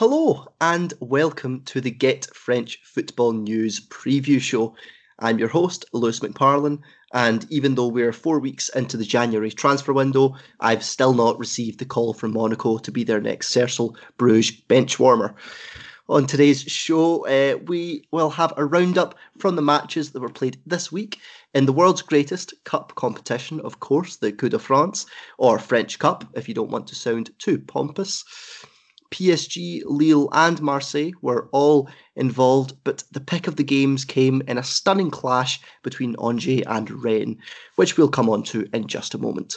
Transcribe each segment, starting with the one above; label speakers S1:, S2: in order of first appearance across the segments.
S1: Hello and welcome to the Get French Football News preview show. I'm your host, Lewis McParlin, and even though we're four weeks into the January transfer window, I've still not received the call from Monaco to be their next Cercle Bruges bench warmer. On today's show, uh, we will have a roundup from the matches that were played this week in the world's greatest cup competition, of course, the Coupe de France, or French Cup, if you don't want to sound too pompous. PSG, Lille, and Marseille were all involved, but the pick of the games came in a stunning clash between Angers and Rennes, which we'll come on to in just a moment.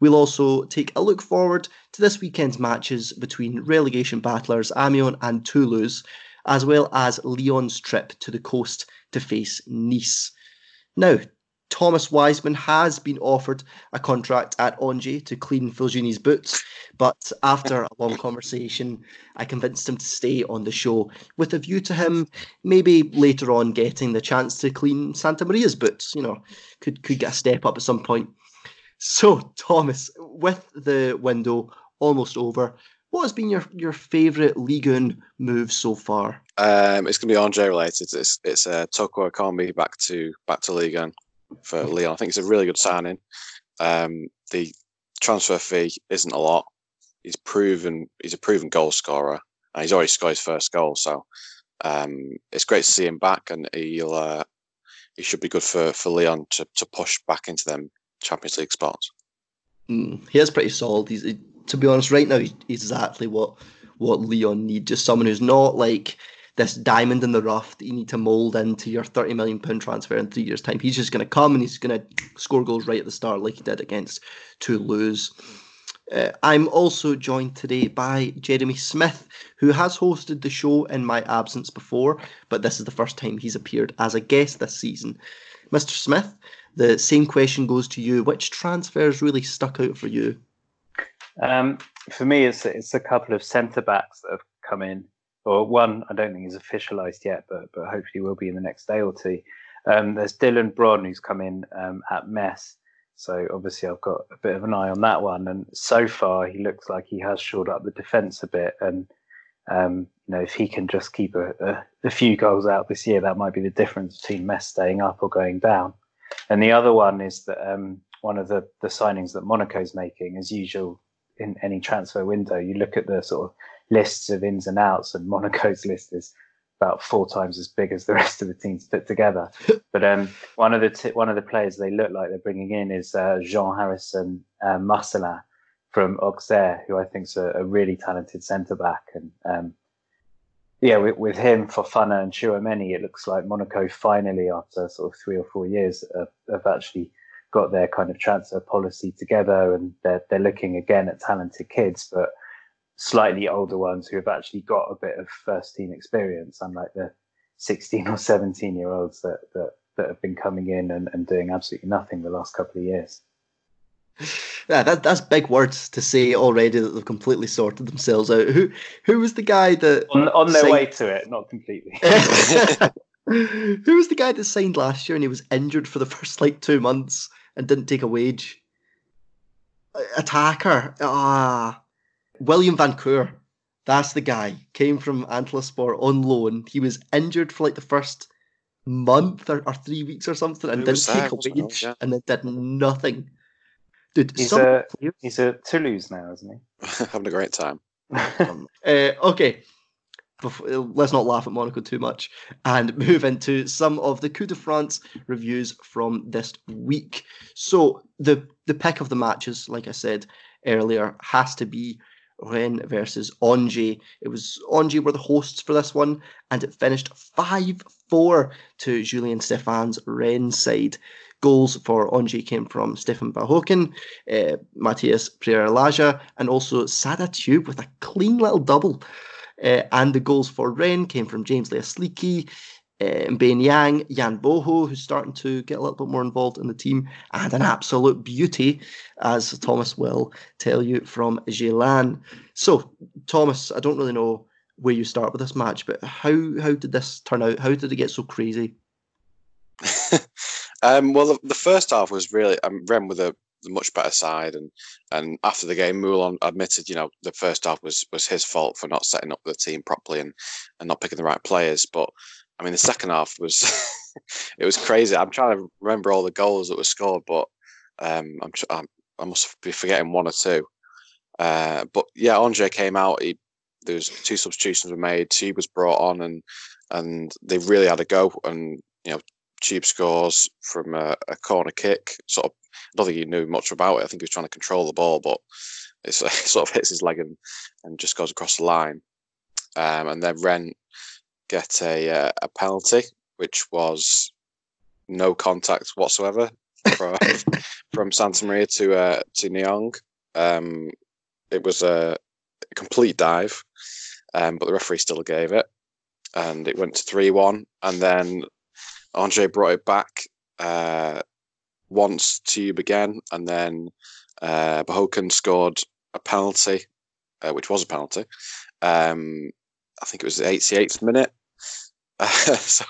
S1: We'll also take a look forward to this weekend's matches between relegation battlers Amiens and Toulouse, as well as Lyon's trip to the coast to face Nice. Now, Thomas Wiseman has been offered a contract at Angers to clean Fulgini's boots, but after a long conversation, I convinced him to stay on the show with a view to him maybe later on getting the chance to clean Santamaria's boots. You know, could could get a step up at some point. So, Thomas, with the window almost over, what has been your, your favourite Ligue 1 move so far?
S2: Um, it's going to be Angers related. It's it's uh, Toko Ekambi back to back to Ligue 1 for Lyon. I think it's a really good signing. Um, the transfer fee isn't a lot. He's proven he's a proven goal scorer, and he's already scored his first goal. So um, it's great to see him back, and he'll uh, he should be good for for Lyon to to push back into them Champions League spots.
S1: Mm, he is pretty solid. He's he, to be honest, right now he's exactly what what Lyon need. Just someone who's not like this diamond in the rough that you need to mold into your thirty million pound transfer in three years' time. He's just going to come and he's going to score goals right at the start, like he did against Toulouse. Uh, I'm also joined today by Jeremy Smith, who has hosted the show in my absence before, but this is the first time he's appeared as a guest this season. Mr. Smith, the same question goes to you. Which transfers really stuck out for you?
S3: Um, for me, it's it's a couple of centre backs that have come in or one I don't think is officialised yet, but but hopefully will be in the next day or two. Um, there's Dylan Bronn who's come in um, at Metz, so obviously I've got a bit of an eye on that one. And so far he looks like he has shored up the defence a bit, and um, you know if he can just keep a, a, a, few goals out this year, that might be the difference between Metz staying up or going down. And the other one is that um, one of the the signings that Monaco's making, as usual in any transfer window, you look at the sort of lists of ins and outs, and Monaco's list is about four times as big as the rest of the teams put together. but um, one of the t- one of the players they look like they're bringing in is uh, Jean Harrison uh, Marcelin from Auxerre, who I think is a, a really talented centre back. And um, yeah, with, with him, Fofana and Tchouameni, it looks like Monaco finally, after sort of three or four years, uh, have actually got their kind of transfer policy together, and they're they're looking again at talented kids, but slightly older ones who have actually got a bit of first team experience, unlike the 16 or 17 year olds that, that, that have been coming in and, and doing absolutely nothing the last couple of years.
S1: Yeah, that, that's big words to say already that they've completely sorted themselves out. Who who was the guy that
S3: on, on their signed... way to it? Not completely.
S1: who was the guy that signed last year and he was injured for the first like two months and didn't take a wage? Attacker. Ah, William Vainqueur, that's the guy. Came from Antalyaspor on loan. He was injured for like the first month or, or three weeks or something and didn't take a wage yeah. and then did nothing.
S3: Dude, he's a he's a Toulouse now, isn't he?
S2: Having a great time.
S1: um, uh, okay, Before, let's not laugh at Monaco too much and move into some of the Coupe de France reviews from this week. So the the pick of the matches, like I said earlier, has to be Rennes versus Angers. It was Angers were the hosts for this one, and it finished 5 4 to Julien Stéphan's Rennes side. Goals for Angers came from Stéphane Bahoken, uh, Mathias Pereira Lage, and also Sada Thioub with a clean little double. Uh, and the goals for Rennes came from James Leasliki, Mbaye Niang, Yann Gboho, who's starting to get a little bit more involved in the team, and an absolute beauty, as Thomas will tell you from Gelin. So, Thomas, I don't really know where you start with this match, but how how did this turn out? How did it get so crazy?
S2: um, well, the, the, first half was really um, Rennes with a the much better side. And and after the game, Moulin admitted, you know, the first half was was his fault for not setting up the team properly and and not picking the right players. But I mean, the second half was it was crazy. I'm trying to remember all the goals that were scored, but um, I'm, I'm I must be forgetting one or two. Uh, but yeah, Angers came out. He, there was two substitutions were made. Thioub was brought on, and and they really had a go. And you know, Thioub scores from a, a, corner kick. Sort of, I don't think he knew much about it. I think he was trying to control the ball, but it sort of hits his leg and, and just goes across the line. Um, and then Rennes get a uh, a penalty, which was no contact whatsoever from, from Santamaria to uh, to Niang. Um, it was a complete dive, um, but the referee still gave it, and it went to three one. And then Angers brought it back uh, once to Thioub again, and then uh, scored a penalty, uh, which was a penalty. Um, I think it was the 88th minute. so,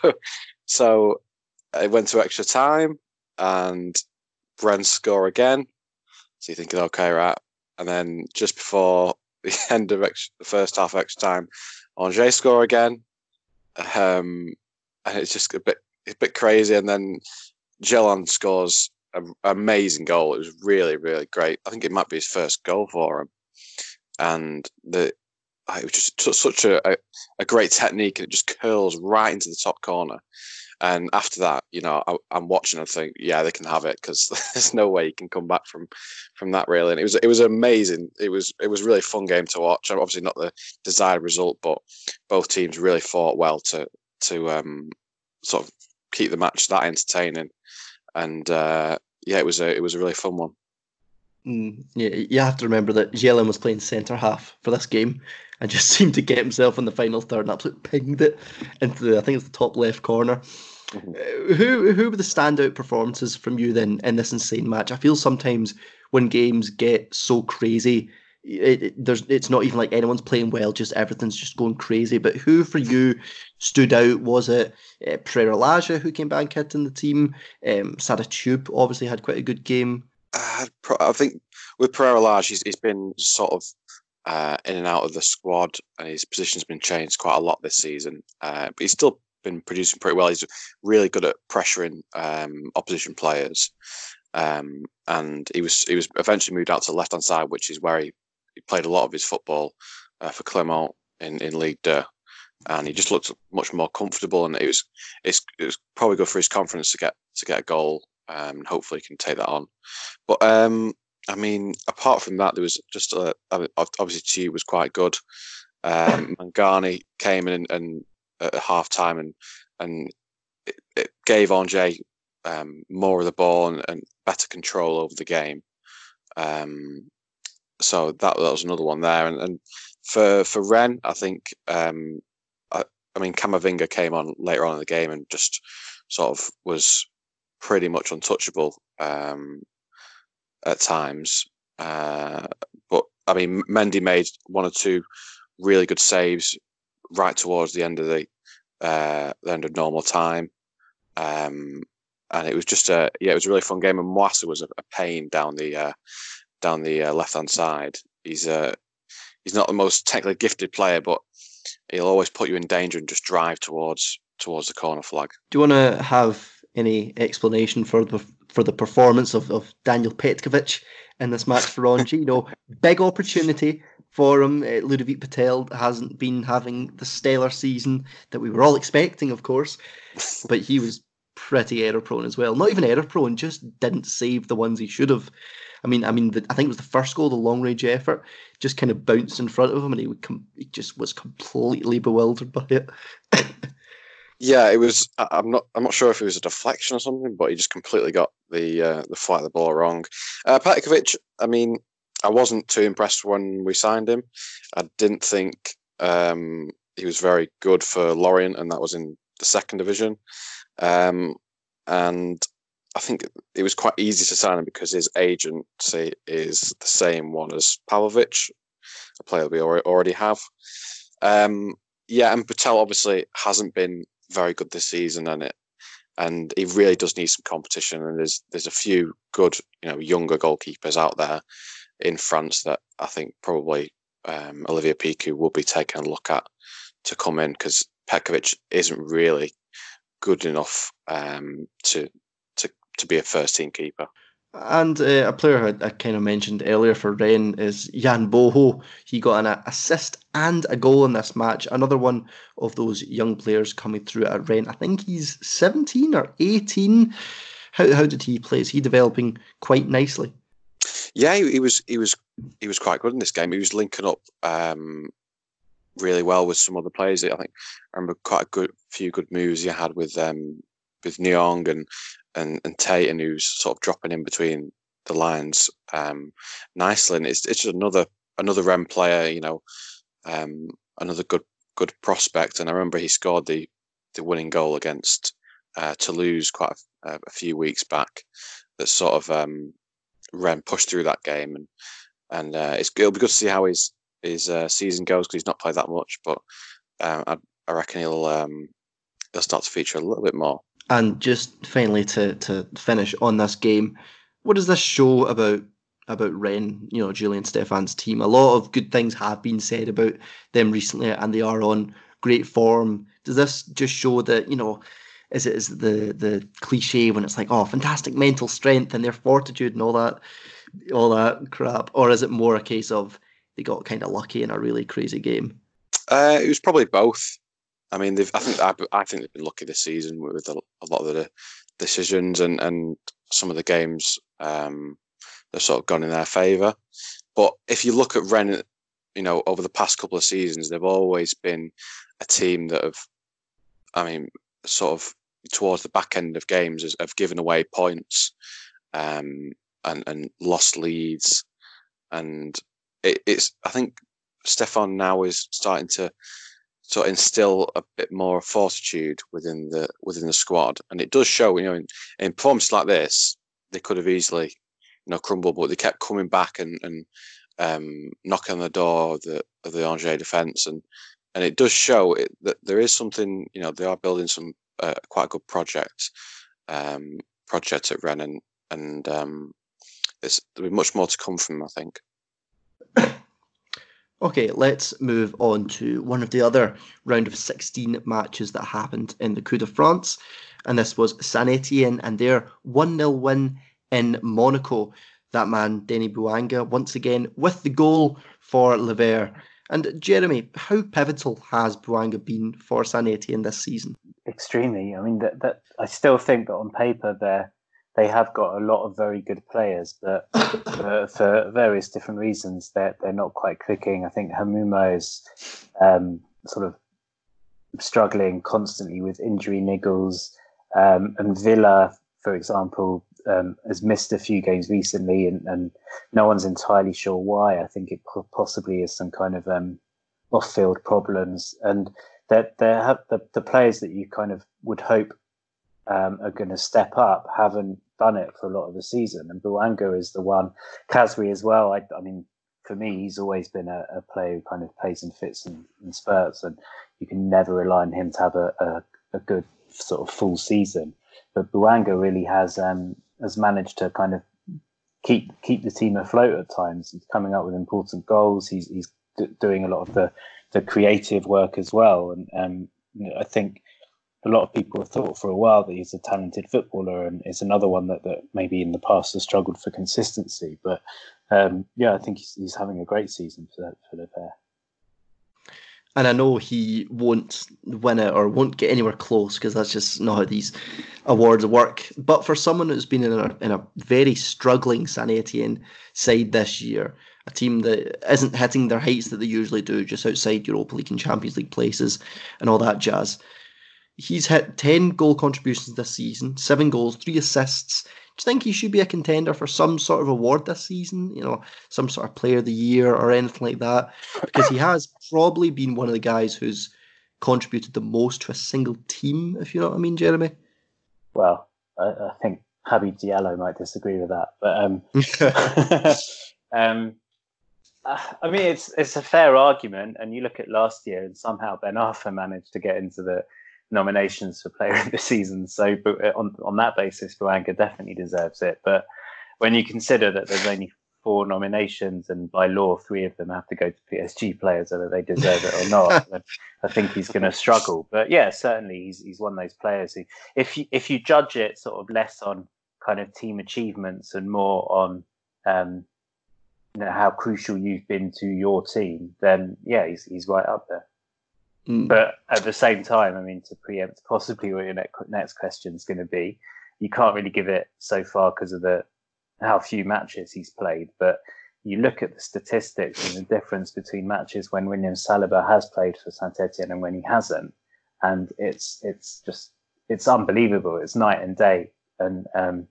S2: so it went to extra time, and Brent score again. So you're thinking, okay, right. And then just before the end of extra, the first half extra time, Angers score again. Um, and it's just a bit a bit crazy. And then Gelin scores an amazing goal. It was really, really great. I think it might be his first goal for him. And the it was just such a, a, a great technique, and it just curls right into the top corner. And after that, you know, I, am watching and think, yeah, they can have it because there's no way you can come back from from that. Really, and it was it was amazing. It was it was really fun game to watch. Obviously, not the desired result, but both teams really fought well to to um, sort of keep the match that entertaining. And uh, yeah, it was a it was a really fun one.
S1: Mm, yeah, you have to remember that Gelin was playing centre half for this game and just seemed to get himself in the final third and absolutely pinged it into the I think it's the top left corner. Mm-hmm. Uh, who who were the standout performances from you then in this insane match? I feel sometimes when games get so crazy, it, it, there's it's not even like anyone's playing well, just everything's just going crazy. But who for you stood out? Was it uh, Pereira who came back in the team? Um, Sada Thioub obviously had quite a good game.
S2: Uh, I think with Pereira Lage, he's, he's been sort of uh, in and out of the squad, and his position's been changed quite a lot this season. Uh, but he's still been producing pretty well. He's really good at pressuring um, opposition players, um, and he was he was eventually moved out to the left hand side, which is where he, he played a lot of his football uh, for Clermont in in League Two. And he just looked much more comfortable, and it was it's it was probably good for his confidence to get to get a goal. Um, and hopefully, can take that on. But um, I mean, apart from that, there was just a, obviously Thioub was quite good. Um, Mangani came in and, and at half time and and it, it gave Angers um, more of the ball and, and, better control over the game. Um, so that, that was another one there. And, and for for Rennes, I think um, I, I mean Camavinga came on later on in the game and just sort of was pretty much untouchable. Um, at times. Uh, but I mean, Mendy made one or two really good saves right towards the end of the, uh, the end of normal time. Um, and it was just a yeah, it was a really fun game. And Maouassa was a, a pain down the uh, down the uh, left hand side. He's uh, he's not the most technically gifted player, but he'll always put you in danger and just drive towards towards the corner flag.
S1: Do you want to have any explanation for the for the performance of, of Daniel Petkovic in this match for Ranji. You know, big opportunity for him. Uh, Ludovic Butelle hasn't been having the stellar season that we were all expecting, of course, but he was pretty error prone as well. Not even error prone, just didn't save the ones he should have. I mean, I mean, the, I think it was the first goal, the long range effort, just kind of bounced in front of him, and he, would com- he just was completely bewildered by it.
S2: Yeah, it was. I'm not. I'm not sure if it was a deflection or something, but he just completely got the uh, the flight of the ball wrong. Uh, Petkovic. I mean, I wasn't too impressed when we signed him. I didn't think um, he was very good for Lorient, and that was in the second division. Um, and I think it was quite easy to sign him because his agency is the same one as Pavlovic, a player we already have. Um, yeah, and Butelle obviously hasn't been very good this season, and it and he really does need some competition. And there's there's a few good, you know, younger goalkeepers out there in France that I think probably um, Olivier Pickeu will be taking a look at to come in because Petkovic isn't really good enough um, to to to be a first team keeper.
S1: And uh, a player I, I kind of mentioned earlier for Rennes is Yann Gboho. He got an assist and a goal in this match. Another one of those young players coming through at Rennes. I think he's 17 or 18. How, how did he play? Is he developing quite nicely?
S2: Yeah, he, he was he was he was quite good in this game. He was linking up um, really well with some other players. I think I remember quite a good few good moves he had with um, with Niang and and and and who's sort of dropping in between the lines um, nicely. And it's it's just another another Rennes player, you know, um, another good good prospect. And I remember he scored the the winning goal against uh, Toulouse quite a, a, few weeks back. That sort of um, Rennes pushed through that game, and and uh, it's it'll be good to see how his his uh, season goes because he's not played that much, but uh, I, I reckon he'll um, he'll start to feature a little bit more.
S1: And just finally to to finish on this game, what does this show about about Rennes? you know, Julien Stéphan's team? A lot of good things have been said about them recently, and they are on great form. Does this just show that you know? Is it is the the cliche when it's like oh fantastic mental strength and their fortitude and all that all that crap, or is it more a case of they got kind of lucky in a really crazy game?
S2: Uh, it was probably both. I mean, they've. I think I, think they've been lucky this season with a, lot of the decisions and, and some of the games um, they've sort of gone in their favour. But if you look at Rennes, you know, over the past couple of seasons, they've always been a team that have, I mean, sort of towards the back end of games have given away points um, and, and lost leads. And it, it's, I think Stéphan now is starting to sort of instill a bit more fortitude within the within the squad, and it does show. You know, in, in performances like this, they could have easily, you know, crumbled, but they kept coming back and and um, knocking on the door of the of the Angers defence, and and it does show it, that there is something. You know, they are building some uh, quite good projects, um, projects at Rennes, and, and um, there's there'll be much more to come from. I think.
S1: Okay, let's move on to one of the other round of 16 matches that happened in the Coupe de France. And this was Saint Etienne and their 1 0 win in Monaco. That man, Denis Bouanga, once again with the goal for Les Verts. And Jeremy, how pivotal has Bouanga been for Saint Etienne this season?
S3: Extremely. I mean, that, that I still think that on paper they're they have got a lot of very good players, but for, for, various different reasons, they're they're not quite clicking. I think Hamouma is um, sort of struggling constantly with injury niggles, um, and Villa, for example, um, has missed a few games recently, and, and no one's entirely sure why. I think it possibly is some kind of um, off-field problems, and that the, the players that you kind of would hope um, are going to step up haven't done it for a lot of the season. And Bouanga is the one. Khazri as well. I, I mean, for me, he's always been a, a player who kind of plays in fits and, and, spurts, and you can never rely on him to have a, a, a good sort of full season. But Bouanga really has um, has managed to kind of keep keep the team afloat at times. He's coming up with important goals. He's he's d- doing a lot of the the creative work as well, and um, I think a lot of people have thought for a while that he's a talented footballer, and it's another one that, that maybe in the past has struggled for consistency. But um, yeah, I think he's, he's having a great season for for Les Verts.
S1: And I know he won't win it or won't get anywhere close because that's just not how these awards work. But for someone who's been in a, in a very struggling Saint Etienne side this year, a team that isn't hitting their heights that they usually do, just outside Europa League and Champions League places and all that jazz, He's hit 10 goal contributions this season, seven goals, three assists. Do you think he should be a contender for some sort of award this season? You know, some sort of player of the year or anything like that? Because he has probably been one of the guys who's contributed the most to a single team, if you know what I mean, Jeremy.
S3: Well, I, I think Habib Diallo might disagree with that, but um, um, I mean, it's it's a fair argument, and you look at last year, and somehow Ben Arfa managed to get into the nominations for Player of the Season. So, uh, on on that basis, Bouanga definitely deserves it. But when you consider that there's only four nominations, and by law, three of them have to go to PSG players, whether they deserve it or not. I think he's going to struggle. But yeah, certainly he's he's one of those players who, if you if you judge it sort of less on kind of team achievements and more on um, you know how crucial you've been to your team, then yeah, he's he's right up there. Mm. But at the same time, I mean, to preempt possibly what your next question is going to be, you can't really give it so far because of the how few matches he's played. But you look at the statistics and the difference between matches when William Saliba has played for Saint Etienne and when he hasn't, and it's it's just it's unbelievable. It's night and day. And um,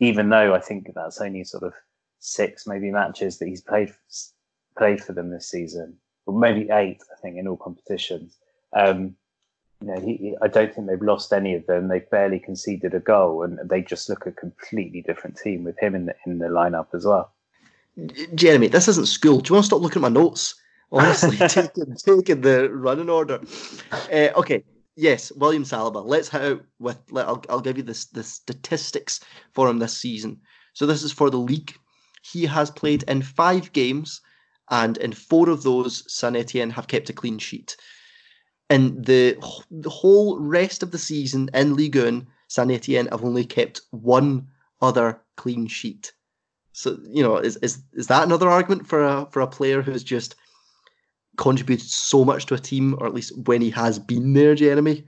S3: even though I think that's only sort of six maybe matches that he's played played for them this season, or maybe eight, I think, in all competitions. Um, you know, he, I don't think they've lost any of them. They've barely conceded a goal, and they just look a completely different team with him in the in the lineup as well.
S1: Jeremy, this isn't school. Do you want to stop looking at my notes? Honestly, taking, taking the running order. Uh, okay, yes, William Saliba. Let's hit out with. Let, I'll, I'll give you this the statistics for him this season. So this is for the league. He has played in five games, and in four of those, Saint Etienne have kept a clean sheet. In the, the whole rest of the season in Ligue 1, Saint Etienne have only kept one other clean sheet. So you know, is is is that another argument for a for a player who's just contributed so much to a team, or at least when he has been there, Jeremy?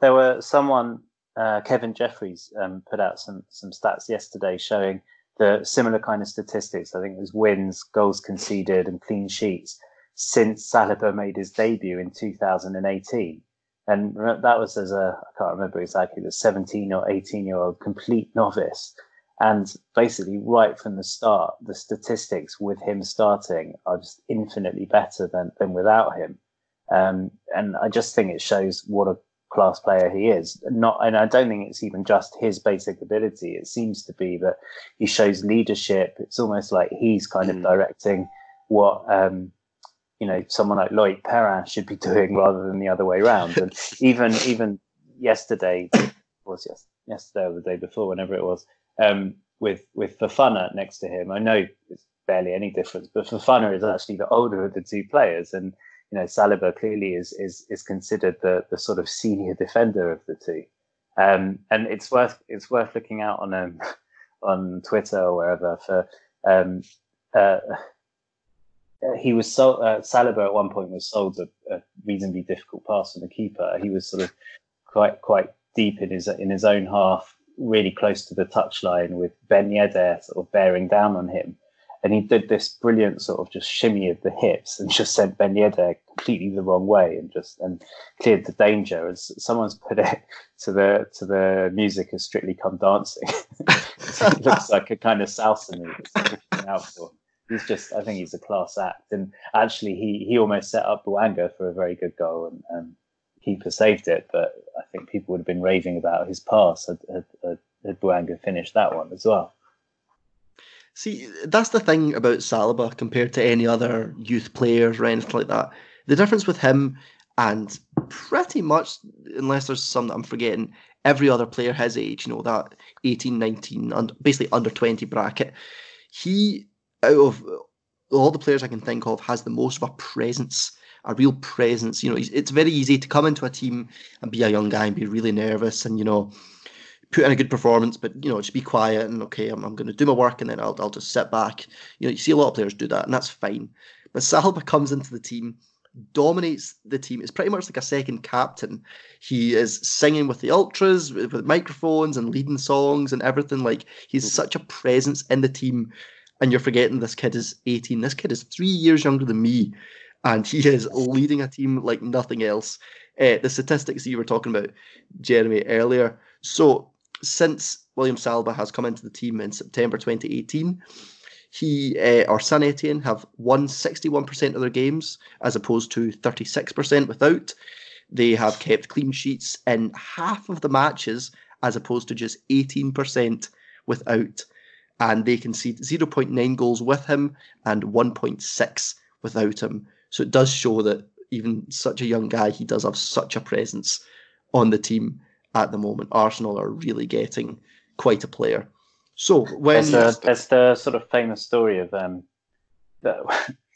S3: There were someone, uh, Kevin Jeffries, um, put out some some stats yesterday showing the similar kind of statistics. I think was wins, goals conceded, and clean sheets since Saliba made his debut in 2018. And that was as a, I can't remember exactly, the 17 or 18 year old complete novice. And basically, right from the start, the statistics with him starting are just infinitely better than, than without him. Um, and I just think it shows what a class player he is. Not, and I don't think it's even just his basic ability. It seems to be that he shows leadership. It's almost like he's kind of mm. directing what um, you know someone like Loic Perrin should be doing rather than the other way around. And even even yesterday was yes, yesterday or the day before, whenever it was, um, with with Fofana next to him. I know it's barely any difference, but Fofana is actually the older of the two players, and you know Saliba clearly is is is considered the the sort of senior defender of the two. Um, and it's worth it's worth looking out on um, on Twitter or wherever for um, uh, he was so uh, Saliba at one point was sold a, a, reasonably difficult pass from the keeper. He was sort of quite quite deep in his in his own half, really close to the touchline, with Ben Yedder sort of bearing down on him. And he did this brilliant sort of just shimmy of the hips and just sent Ben Yedder completely the wrong way and just and cleared the danger. As someone's put it to the to the music of Strictly Come Dancing. it looks like a kind of salsa move he's just I think he's a class act. And actually, he he almost set up Bouanga for a very good goal, and, and keeper saved it. But I think people would have been raving about his pass had had, had, Bouanga finished that one as well.
S1: See, that's the thing about Saliba compared to any other youth players or anything like that. The difference with him and pretty much, unless there's some that I'm forgetting, every other player his age, you know, that 18, 19, and basically under 20 bracket, he out of all the players I can think of, has the most of a presence, a real presence. You know, it's very easy to come into a team and be a young guy and be really nervous and, you know, put in a good performance, but, you know, just be quiet and, okay, I'm, I'm going to do my work and then I'll, I'll just sit back. You know, you see a lot of players do that and that's fine. But Saliba comes into the team, dominates the team. It's pretty much like a second captain. He is singing with the ultras, with, with microphones and leading songs and everything. Like, he's such a presence in the team and you're forgetting this kid is 18. This kid is three years younger than me, and he is leading a team like nothing else. Uh, the statistics you were talking about, Jeremy, earlier. So since William Saliba has come into the team in September 2018, he uh, or Saint Etienne have won 61% of their games as opposed to 36% without. They have kept clean sheets in half of the matches as opposed to just 18% without and they concede 0.9 goals with him and 1.6 without him. So it does show that even such a young guy, he does have such a presence on the team at the moment. Arsenal are really getting quite a player. So when
S3: there's, a, there's the sort of famous story of um, the,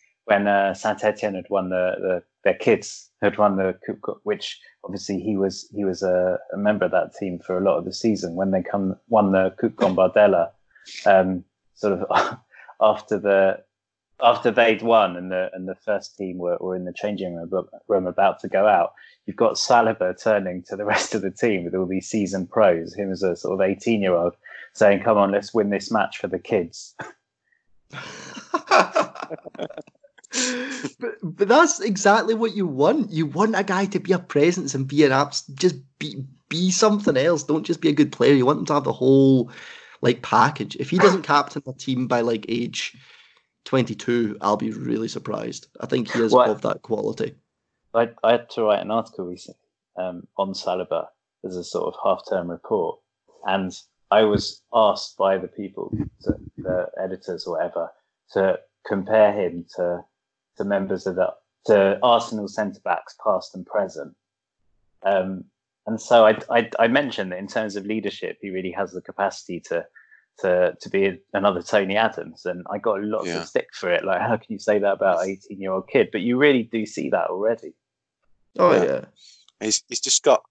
S3: when uh, Saint Etienne had won the, the their kids had won the Coupe, which obviously he was he was a, a, member of that team for a lot of the season. When they come won the Coupe Gambardella, um, sort of after the after they'd won and the and the first team were, were in the changing room, room about to go out, you've got Saliba turning to the rest of the team with all these seasoned pros, him as a sort of 18 year old, saying, Come on, let's win this match for the kids.
S1: but, but that's exactly what you want. You want a guy to be a presence and be an abs just be be something else. Don't just be a good player. You want him to have the whole like package. If he doesn't captain the team by like age 22, I'll be really surprised. I think he is well, of that quality.
S3: I, I had to write an article recently um, on Saliba as a sort of half-term report, and I was asked by the people, the editors or whatever, to compare him to to members of the to Arsenal centre backs, past and present. Um, and so I, I, I mentioned that in terms of leadership, he really has the capacity to to to be another Tony Adams, and I got lots yeah. of stick for it. Like, how can you say that about an eighteen year old kid? But you really do see that already.
S1: Oh yeah, yeah.
S2: he's he's just got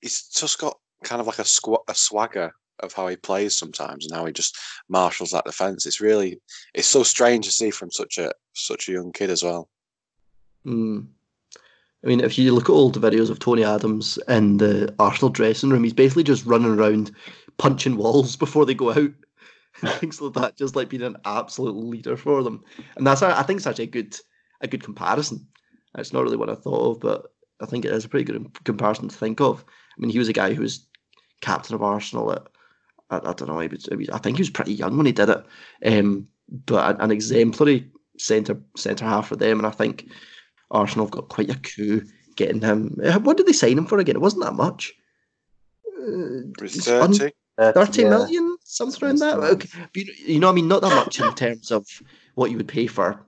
S2: he's just got kind of like a squ- a swagger of how he plays sometimes and how he just marshals that defense. It's really it's so strange to see from such a such a young kid as well.
S1: Mm. I mean, if you look at old videos of Tony Adams in the Arsenal dressing room, he's basically just running around punching walls before they go out. Things like that, just like being an absolute leader for them. And that's I think such a good a good comparison. It's not really what I thought of, but I think it is a pretty good comparison to think of. I mean, he was a guy who was captain of Arsenal at I, I don't know. He was, I think he was pretty young when he did it, um, but an, an exemplary centre centre half for them. And I think Arsenal have got quite a coup getting him. Uh, what did they sign him for again? It wasn't that much.
S2: Uh, 30.
S1: Un- 30 yeah. million, something around that. Okay. You know, I mean, not that much in terms of what you would pay for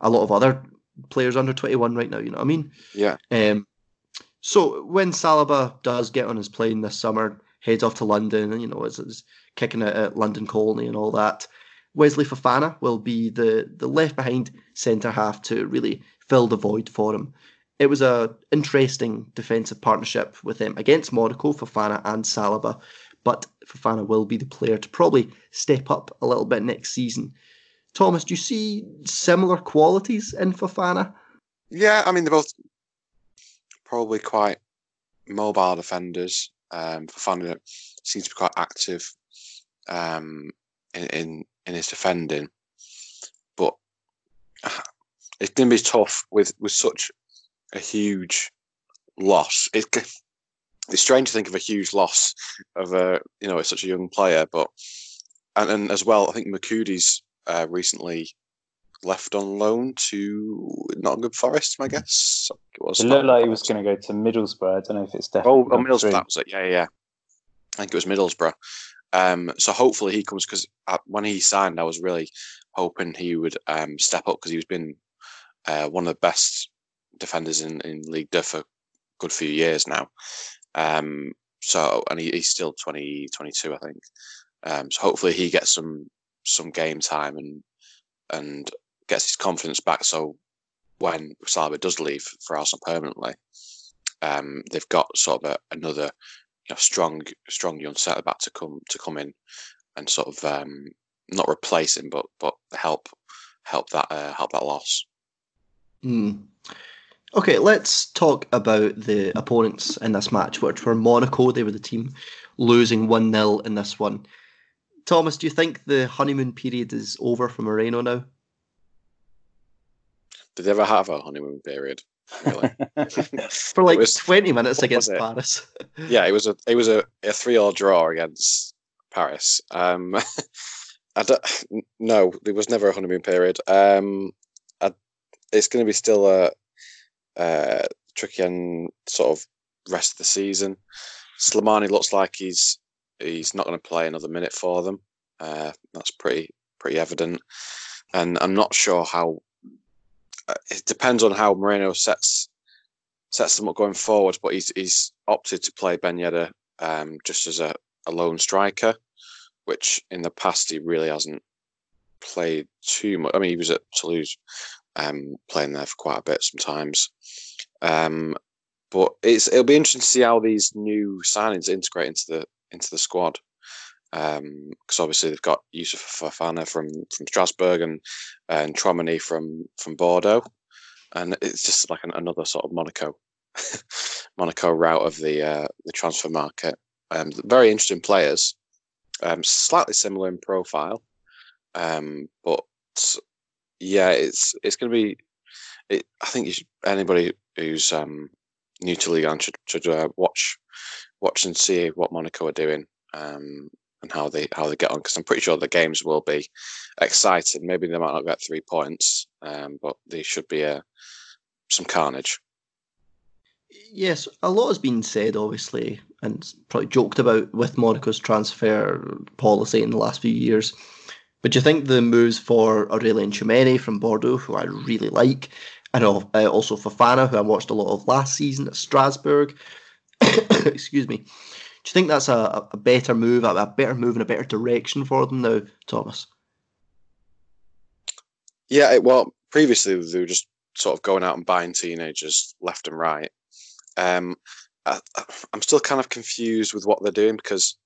S1: a lot of other players under 21 right now. You know what I mean?
S2: Yeah.
S1: Um, so when Saliba does get on his plane this summer, heads off to London, and you know, is, is kicking it at London Colney and all that. Wesley Fofana will be the the left behind centre half to really fill the void for him. It was a interesting defensive partnership with him against Monaco, Fofana and Saliba, but Fofana will be the player to probably step up a little bit next season. Thomas, do you see similar qualities in Fofana?
S2: Yeah, I mean they're both probably quite mobile defenders. Um, Fofana seems to be quite active um, in, in, in his defending, but it's going to be tough with with such a huge loss. It, it's strange to think of a huge loss of a you know such a young player, but and, and as well, I think Moukoudi's uh, recently left on loan to Nottingham Forest, I guess.
S3: It, was it looked like he was going to go to Middlesbrough. I don't know if it's definitely.
S2: Oh, oh Middlesbrough, that was it. Yeah, yeah. I think it was Middlesbrough. Um, so hopefully he comes because uh, when he signed, I was really hoping he would um, step up because he's been uh, one of the best defenders in, in League Deux for a good few years now. Um, so and he, he's still 20, 22, I think. Um, so hopefully he gets some some game time and and gets his confidence back. So when Saliba does leave for Arsenal permanently, um, they've got sort of a, another you know, strong, strong young centre back to come to come in and sort of um, not replace him, but but help help that uh, help that loss.
S1: Mm. Okay, let's talk about the opponents in this match, which were Monaco. They were the team losing 1 0 in this one. Thomas, do you think the honeymoon period is over for Moreno now?
S2: Did they ever have a honeymoon period? Really?
S1: for like was, 20 minutes against Paris.
S2: yeah, it was a it was a, a three all draw against Paris. Um, I don't, no, there was never a honeymoon period. Um, I, it's going to be still a, a tricky and sort of rest of the season. Slimani looks like he's he's not going to play another minute for them. Uh, that's pretty pretty evident, and I'm not sure how uh, it depends on how Moreno sets sets them up going forward. But he's he's opted to play Ben Yedder um, just as a, a lone striker, which in the past he really hasn't played too much. I mean, he was at Toulouse um, playing there for quite a bit sometimes. Um, but it's it'll be interesting to see how these new signings integrate into the into the squad. Because um, obviously they've got Youssouf Fofana from from Strasbourg and and Tchouameni from from Bordeaux, and it's just like an, another sort of Monaco Monaco route of the uh, the transfer market. Um, very interesting players, um, slightly similar in profile, um, but yeah, it's it's going to be. It, I think should, anybody who's um, new to Ligue 1 should, should uh, watch watch and see what Monaco are doing um, and how they how they get on because I'm pretty sure the games will be exciting. Maybe they might not get three points, um, but there should be a uh, some carnage.
S1: Yes, a lot has been said, obviously, and probably joked about with Monaco's transfer policy in the last few years. But do you think the moves for Aurelien Tchouameni from Bordeaux, who I really like, and uh, also Fofana, who I watched a lot of last season at Strasbourg, excuse me, do you think that's a, a better move, a, a better move in a better direction for them now, Thomas?
S2: Yeah, well, previously they were just sort of going out and buying teenagers left and right. Um, I, am still kind of confused with what they're doing because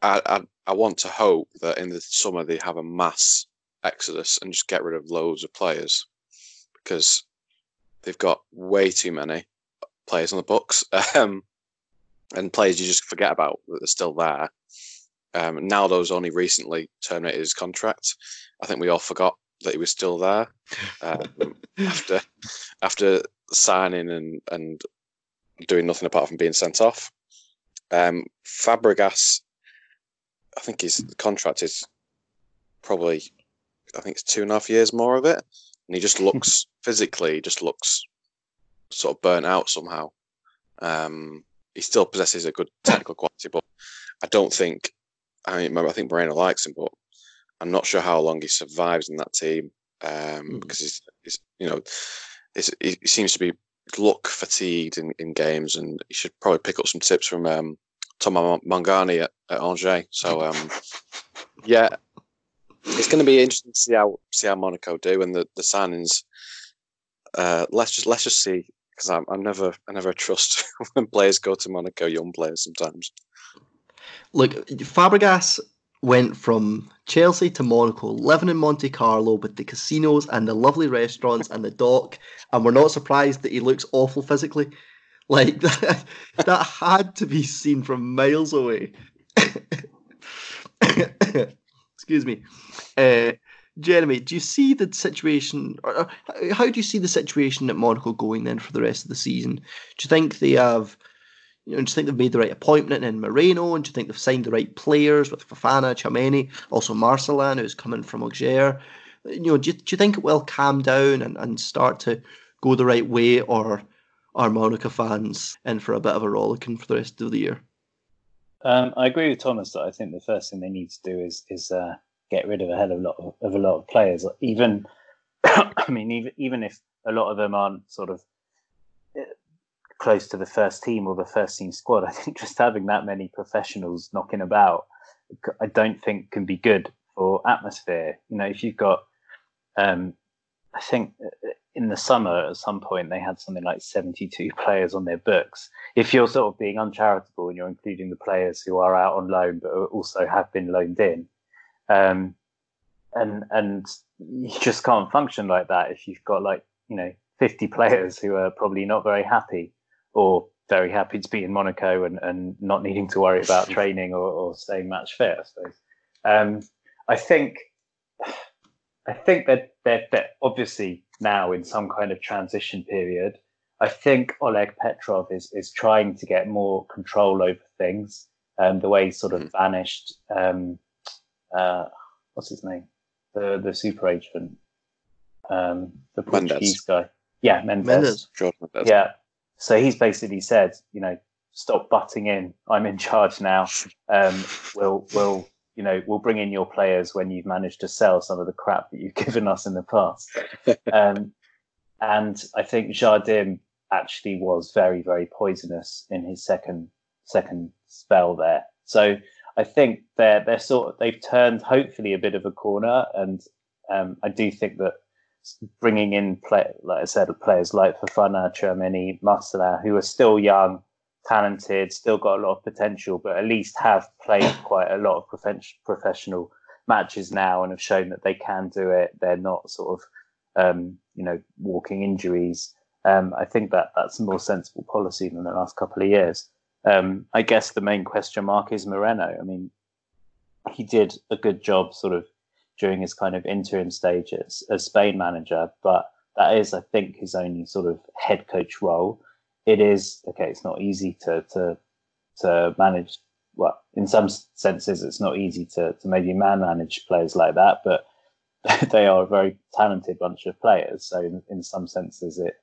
S2: I, I, I want to hope that in the summer they have a mass exodus and just get rid of loads of players because they've got way too many players on the books um, and players you just forget about that they're still there. Um, Naldo's only recently terminated his contract. I think we all forgot that he was still there um, after after signing and and doing nothing apart from being sent off. Um, Fabregas I think his contract is probably, I think it's two and a half years more of it, and he just looks physically, just looks sort of burnt out somehow. Um, he still possesses a good technical quality, but I don't think. I mean, I think Moreno likes him, but I'm not sure how long he survives in that team um, mm. because he's, he's, you know, he seems to be look fatigued in, in games, and he should probably pick up some tips from um, Thomas Mangani at, at Angers. So um, yeah, it's going to be interesting to see how see how Monaco do and the the signings. Uh, let's just let's just see because I'm, I'm never I never trust when players go to Monaco, young players sometimes.
S1: Look, Fabregas went from Chelsea to Monaco, living in Monte Carlo with the casinos and the lovely restaurants and the dock, and we're not surprised that he looks awful physically. Like that, that had to be seen from miles away. Excuse me. Uh, Jeremy, do you see the situation, or how do you see the situation at Monaco going then for the rest of the season? Do you think they have, you know, do you think they've made the right appointment in Moreno, and do you think they've signed the right players with Fofana, Tchouameni, also Marcelin, who's coming from Auxerre? You know, do you, do you think it will calm down and, and start to go the right way, or are Monaco fans in for a bit of a rollicking for the rest of the year.
S3: Um, I agree with Thomas that I think the first thing they need to do is is uh, get rid of a hell of a lot of, of a lot of players. Even, I mean, even even if a lot of them aren't sort of uh, close to the first team or the first team squad, I think just having that many professionals knocking about, I don't think can be good for atmosphere. You know, if you've got, um, I think uh, in the summer at some point they had something like 72 players on their books. If you're sort of being uncharitable and you're including the players who are out on loan but also have been loaned in um, and and you just can't function like that if you've got like you know 50 players who are probably not very happy or very happy to be in Monaco and, and not needing to worry about training or, or staying match fit I suppose. Um, I think I think that they're, they're obviously now in some kind of transition period. I think Oleg Petrov is is trying to get more control over things. Um, the way he sort of mm. vanished. Um, uh, what's his name? The the super agent, um, the Portuguese Mendes. guy. Yeah, Mendes. Mendes. Mendes. Yeah. So he's basically said, you know, stop butting in. I'm in charge now. Um, we'll we'll you know, we'll bring in your players when you've managed to sell some of the crap that you've given us in the past. Um, and I think Jardim actually was very, very poisonous in his second second spell there. So I think they're they're sort of they've turned hopefully a bit of a corner, and um, I do think that bringing in play, like I said, players like Fofana, Tchouameni, Marcelin, who are still young, talented, still got a lot of potential, but at least have played quite a lot of prof- professional matches now and have shown that they can do it. They're not sort of um, you know walking injuries. Um, I think that that's a more sensible policy than the last couple of years. Um, I guess the main question mark is Moreno. I mean, he did a good job sort of during his kind of interim stages as Spain manager, but that is, I think, his only sort of head coach role. It is okay. It's not easy to to to manage. Well, in some senses, it's not easy to to maybe man manage players like that, but they are a very talented bunch of players. So in, in some senses, it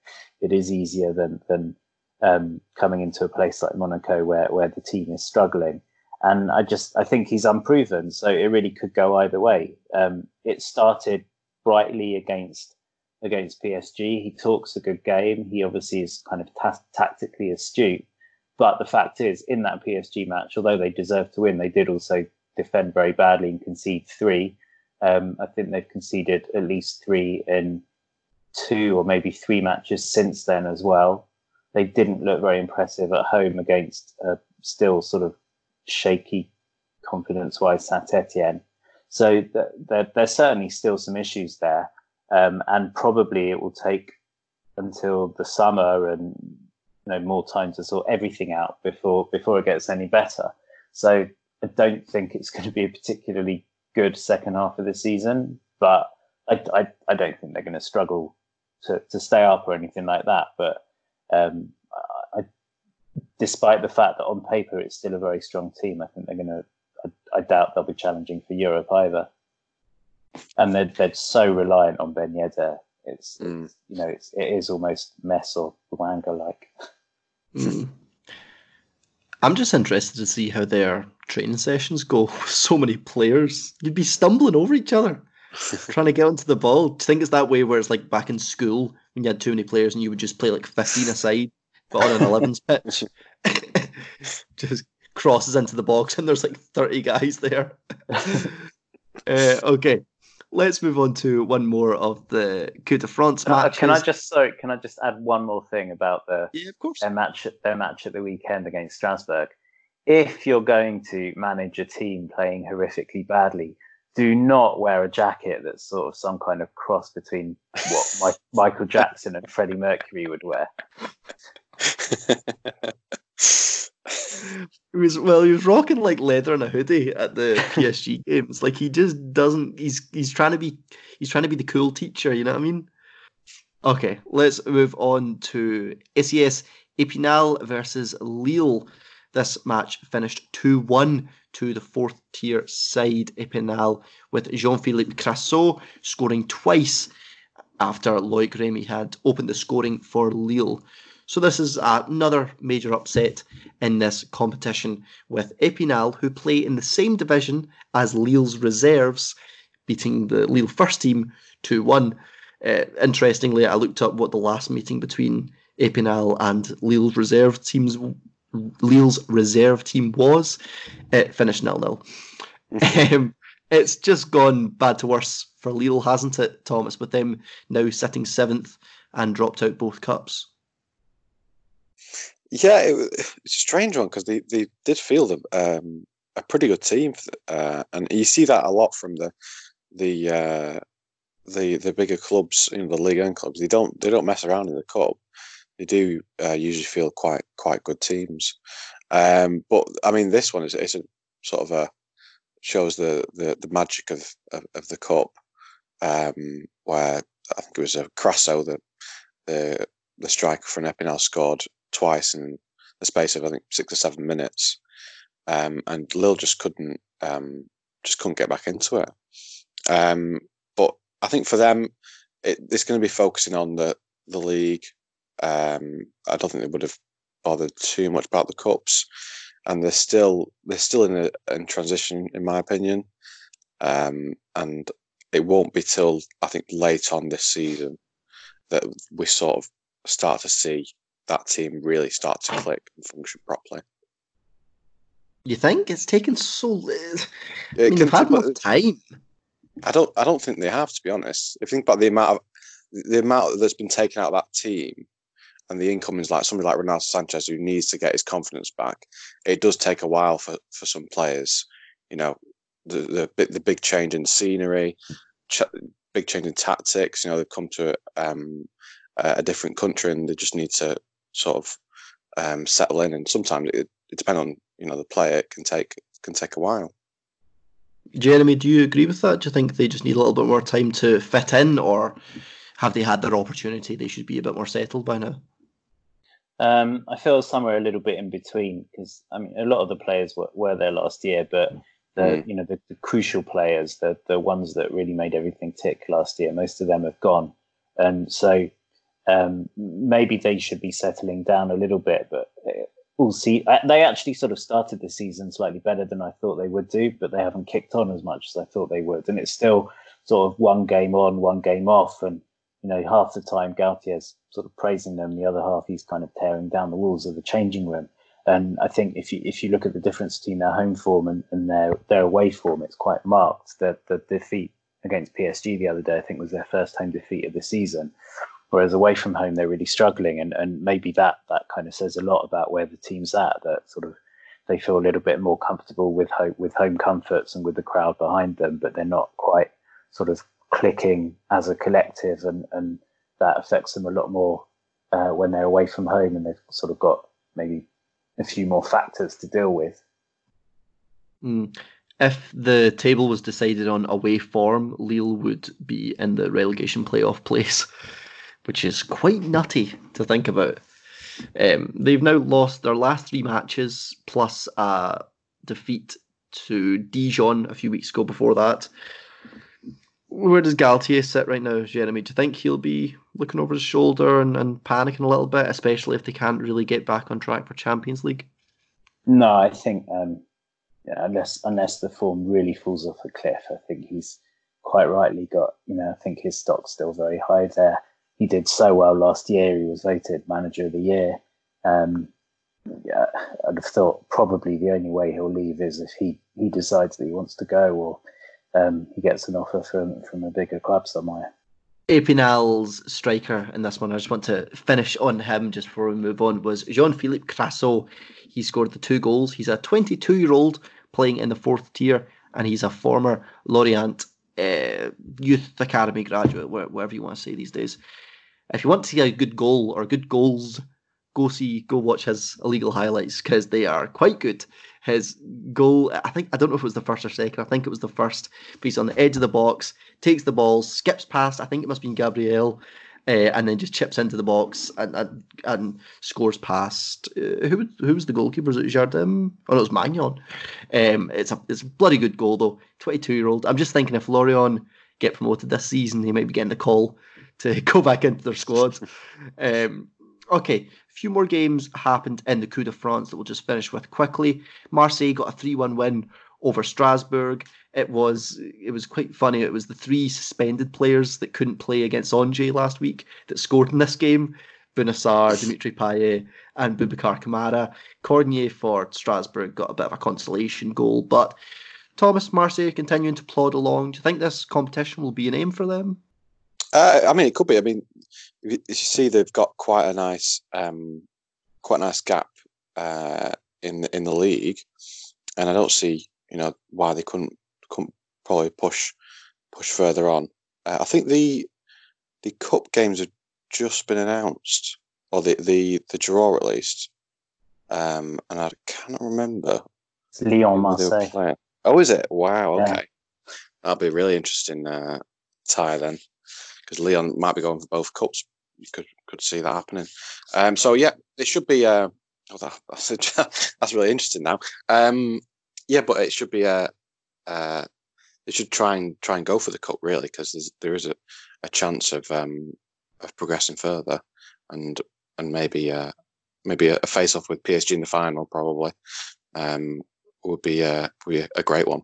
S3: it is easier than than um, coming into a place like Monaco where where the team is struggling. And I just I think he's unproven, so it really could go either way. Um, it started brightly against against PSG. He talks a good game. He obviously is kind of ta- tactically astute. But the fact is, in that PSG match, although they deserved to win, they did also defend very badly and concede three. Um, I think they've conceded at least three in two or maybe three matches since then as well. They didn't look very impressive at home against a still sort of shaky confidence wise Saint Etienne. So th- there, there's certainly still some issues there. Um, and probably it will take until the summer and you know more time to sort everything out before before it gets any better. So I don't think it's going to be a particularly good second half of the season, but I, I, I don't think they're going to struggle to, to stay up or anything like that. But um, I, despite the fact that on paper it's still a very strong team, I think they're going to. I, I doubt they'll be challenging for Europe either. And they're they're so reliant on Ben Yedder. It's, mm. it's you know it's, it is almost mess or Bouanga like.
S1: Mm. I'm just interested to see how their training sessions go. So many players, you'd be stumbling over each other trying to get onto the ball. Do you think it's that way where it's like back in school when you had too many players and you would just play like 15 aside, but on an 11s pitch? just crosses into the box and there's like 30 guys there. uh, okay, let's move on to one more of the Coupe de France uh, matches.
S3: Can I just sorry? Can I just add one more thing about the
S1: yeah, of course.
S3: their match their match at the weekend against Strasbourg? If you're going to manage a team playing horrifically badly, do not wear a jacket that's sort of some kind of cross between what Mike, Michael Jackson and Freddie Mercury would wear.
S1: he was well, he was rocking like leather and a hoodie at the PSG games. Like he just doesn't. He's he's trying to be he's trying to be the cool teacher. You know what I mean? Okay, let's move on to SES Epinal versus Lille. This match finished 2 1 to the fourth tier side Epinal, with Jean Philippe Krasso scoring twice after Loic Remy had opened the scoring for Lille. So this is another major upset in this competition with Epinal, who play in the same division as Lille's reserves, beating the Lille first team 2 1. Uh, interestingly, I looked up what the last meeting between Epinal and Lille's reserve teams, Lille's reserve team was. It finished nil nil. Um, it's just gone bad to worse for Lille, hasn't it, Thomas? With them now sitting seventh and dropped out both cups.
S2: Yeah, it, it's a strange one because they, they did field a, um, a pretty good team, uh, and you see that a lot from the the uh, the the bigger clubs, you know, the league 1 clubs. They don't they don't mess around in the cup. They do uh, usually feel quite quite good teams. Um, but I mean, this one is is a sort of a shows the the, the magic of, of, of the cup, um, where I think it was a Krasso the the the striker from Epinal scored twice in the space of I think six or seven minutes, um, and Lille just couldn't um, just couldn't get back into it. Um, but I think for them, it, it's going to be focusing on the the league. Um, I don't think they would have bothered too much about the cups, and they're still they're still in a in transition, in my opinion. Um, and it won't be till I think late on this season that we sort of start to see that team really start to click and function properly.
S1: You think it's taken so? I mean, they've had more time.
S2: I don't. I don't think they have, to be honest. If you think about the amount of the amount that's been taken out of that team, and the incomings like somebody like Renato Sanches who needs to get his confidence back, it does take a while for for some players. You know, the the the big change in scenery, ch- big change in tactics. You know, they've come to um, a different country and they just need to sort of um, settle in. And sometimes it, it depends on you know the player. It can take can take a while.
S1: Jeremy, do you agree with that? Do you think they just need a little bit more time to fit in, or have they had their opportunity? They should be a bit more settled by now.
S3: Um, I feel somewhere a little bit in between because I mean a lot of the players were, were there last year, but the mm. you know the, the, crucial players, the the ones that really made everything tick last year, most of them have gone, and so um, maybe they should be settling down a little bit. But uh, we'll see. Uh, they actually sort of started the season slightly better than I thought they would do, but they haven't kicked on as much as I thought they would, and it's still sort of one game on, one game off, and you know half the time Galtier's sort of praising them, the other half he's kind of tearing down the walls of the changing room. And I think if you if you look at the difference between their home form and, and their their away form, it's quite marked. That the defeat against PSG the other day, I think, was their first home defeat of the season. Whereas away from home, they're really struggling, and, and maybe that that kind of says a lot about where the team's at. That sort of they feel a little bit more comfortable with home with home comforts and with the crowd behind them, but they're not quite sort of clicking as a collective, and and that affects them a lot more uh, when they're away from home, and they've sort of got maybe a few more factors to deal with.
S1: Mm. If the table was decided on away form, Lille would be in the relegation playoff place, which is quite nutty to think about. Um, they've now lost their last three matches plus a defeat to Dijon a few weeks ago before that. Where does Galtier sit right now, Jeremy? Do you think he'll be looking over his shoulder and, and panicking a little bit, especially if they can't really get back on track for Champions League?
S3: No, I think um, yeah, unless unless the form really falls off a cliff, I think he's quite rightly got. You know, I think his stock's still very high there. He did so well last year. He was voted manager of the year. Um, yeah, I'd have thought probably the only way he'll leave is if he, he decides that he wants to go or um, he gets an offer from from a bigger club somewhere.
S1: Epinal's striker in this one, I just want to finish on him just before we move on, was Jean Philippe Krasso. He scored the two goals. He's a 22 year old playing in the fourth tier, and he's a former Lorient uh, Youth Academy graduate, whatever you want to say these days. If you want to see a good goal or good goals, go see, go watch his illegal highlights because they are quite good his goal. I think I don't know if it was the first or second. I think it was the first. But he's on the edge of the box, takes the ball, skips past. I think it must be Gabriel, uh, and then just chips into the box and and, and scores past. Uh, who who was the goalkeeper? Was it Jardim? Oh, no, it was Maignan. Um, it's a it's a bloody good goal though. Twenty two year old. I'm just thinking if Lorient get promoted this season, he might be getting the call to go back into their squad. Um, okay, a few more games happened in the Coupe de France that we'll just finish with quickly. Marseille got a 3 1 win over Strasbourg. It was it was quite funny. It was the three suspended players that couldn't play against Angers last week that scored in this game. Bouna Sarr, Dimitri Payet, and Boubacar Kamara. Cornier for Strasbourg got a bit of a consolation goal, but Thomas Marseille continuing to plod along. Do you think this competition will be an aim for them?
S2: Uh, I mean, it could be. I mean, you see, they've got quite a nice, um, quite a nice gap uh, in in the league, and I don't see, you know, why they couldn't couldn't probably push push further on. Uh, I think the the cup games have just been announced, or the the the draw at least, um, and I cannot remember.
S3: It's Lyon Marseille.
S2: Oh, is it? Wow. Okay, yeah. that'll be really interesting uh, tie then because Lyon might be going for both cups. You could could see that happening. Um, so yeah, it should be. Uh, oh, that, that's that's really interesting now. Um, yeah, but it should be a. Uh, they should try and try and go for the cup really because there is a, a chance of um, of progressing further and and maybe uh, maybe a, a face off with PSG in the final probably um, would be a, would be a great one.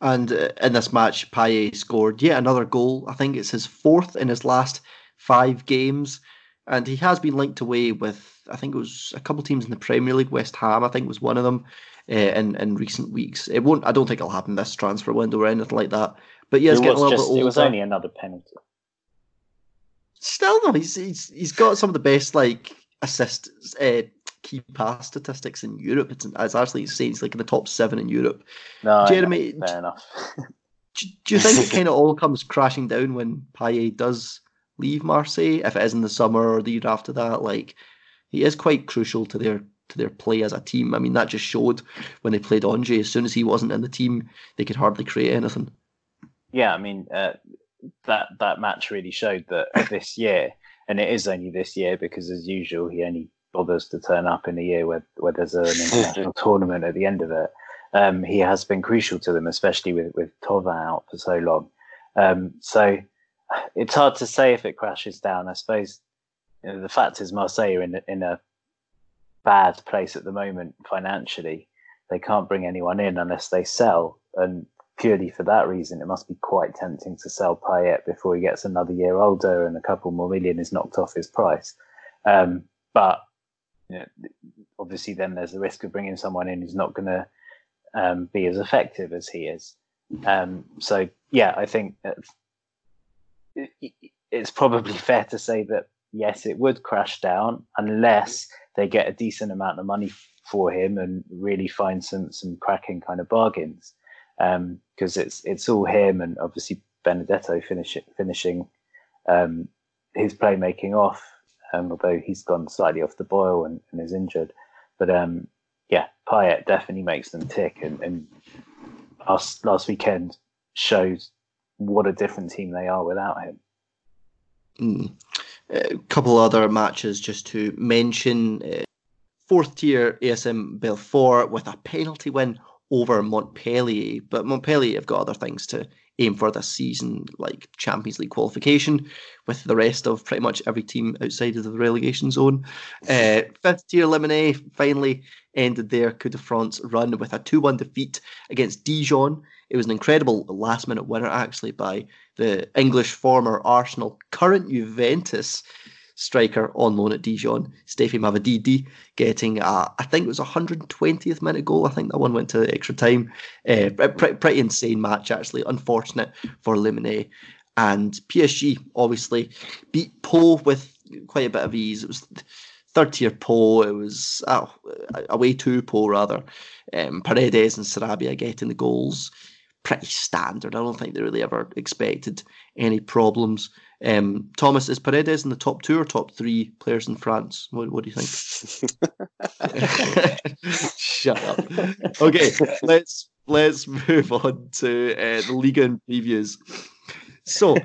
S1: And uh, in this match, Payet scored yet another goal. I think it's his fourth in his last five games. And he has been linked away with, I think it was a couple teams in the Premier League. West Ham, I think, was one of them uh, in in recent weeks. It won't. I don't think it'll happen this transfer window or anything like that. But yeah, it's getting a little
S3: just,
S1: bit older.
S3: It was only another penalty.
S1: Still, though, he's he's he's got some of the best like assist uh, key pass statistics in Europe. It's, as actually saying, he's like in the top seven in Europe.
S3: No,
S1: Jeremy,
S3: know, fair enough.
S1: do, do you think it kind of all comes crashing down when Payet does leave Marseille, if it is in the summer or the year after that? Like, he is quite crucial to their to their play as a team. I mean, that just showed when they played Angers. As soon as he wasn't in the team, they could hardly create anything.
S3: Yeah, I mean, uh, that that match really showed that this year, and it is only this year because, as usual, he only bothers to turn up in a year where, where there's an international tournament at the end of it. Um, he has been crucial to them, especially with with Thauvin out for so long. Um, so it's hard to say if it crashes down. I suppose you know, the fact is Marseille are in in a bad place at the moment financially. They can't bring anyone in unless they sell, and purely for that reason, it must be quite tempting to sell Payet before he gets another year older and a couple more million is knocked off his price. Um, but you know, obviously, then there's the risk of bringing someone in who's not going to um, be as effective as he is. Um, so, yeah, I think it's probably fair to say that yes, it would crash down unless they get a decent amount of money for him and really find some some cracking kind of bargains. Because um, it's it's all him and obviously Benedetto finish, finishing um, his playmaking off, um, although he's gone slightly off the boil and, and is injured. But um, yeah, Payet definitely makes them tick, and, and last last weekend showed what a different team they are without him.
S1: Mm. A couple other matches just to mention. Uh, fourth tier ASM Belfort with a penalty win over Montpellier, but Montpellier have got other things to aim for this season, like Champions League qualification, with the rest of pretty much every team outside of the relegation zone. Uh, fifth tier Le finally ended their Coupe de France run with a 2 1 defeat against Dijon. It was an incredible last minute winner, actually, by the English former Arsenal, current Juventus striker on loan at Dijon, Stephy Mavididi, getting a, I think it was a 120th minute goal. I think that one went to extra time. Uh, pretty, pretty insane match, actually. Unfortunate for Le Mans. And PSG obviously beat Pau with quite a bit of ease. It was third tier Pau. It was uh, away to Pau rather. Um, Paredes and Sarabia getting the goals. Pretty standard. I don't think they really ever expected any problems. Um, Thomas, is Paredes in the top two or top three players in France? What, what do you think? Shut up. Okay, let's let's move on to uh, the Liga and previews. So,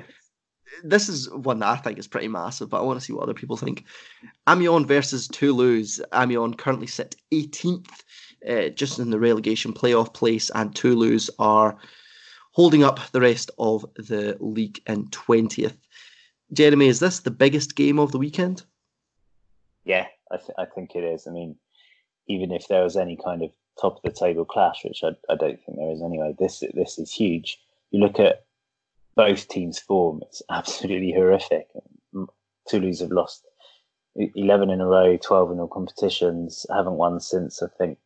S1: this is one that I think is pretty massive, but I want to see what other people think. Amiens versus Toulouse. Amiens currently sit 18th, uh, just in the relegation playoff place, and Toulouse are holding up the rest of the league in 20th. Jeremy, is this the biggest game of the weekend?
S3: Yeah, I, th- I think it is. I mean, even if there was any kind of top of the table clash, which I, I don't think there is anyway, this this is huge. You look at both teams' form; it's absolutely horrific. Toulouse have lost eleven in a row, twelve in all competitions, haven't won since I think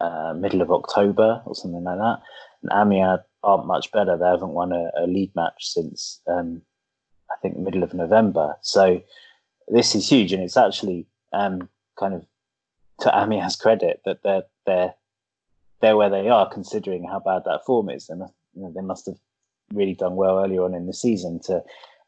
S3: uh, middle of October or something like that. And Amiens aren't much better; they haven't won a, a league match since um, I think middle of November. So this is huge, and it's actually um, kind of to Amiens' credit that they're they're they're where they are, considering how bad that form is. Must, you know, they must have really done well earlier on in the season to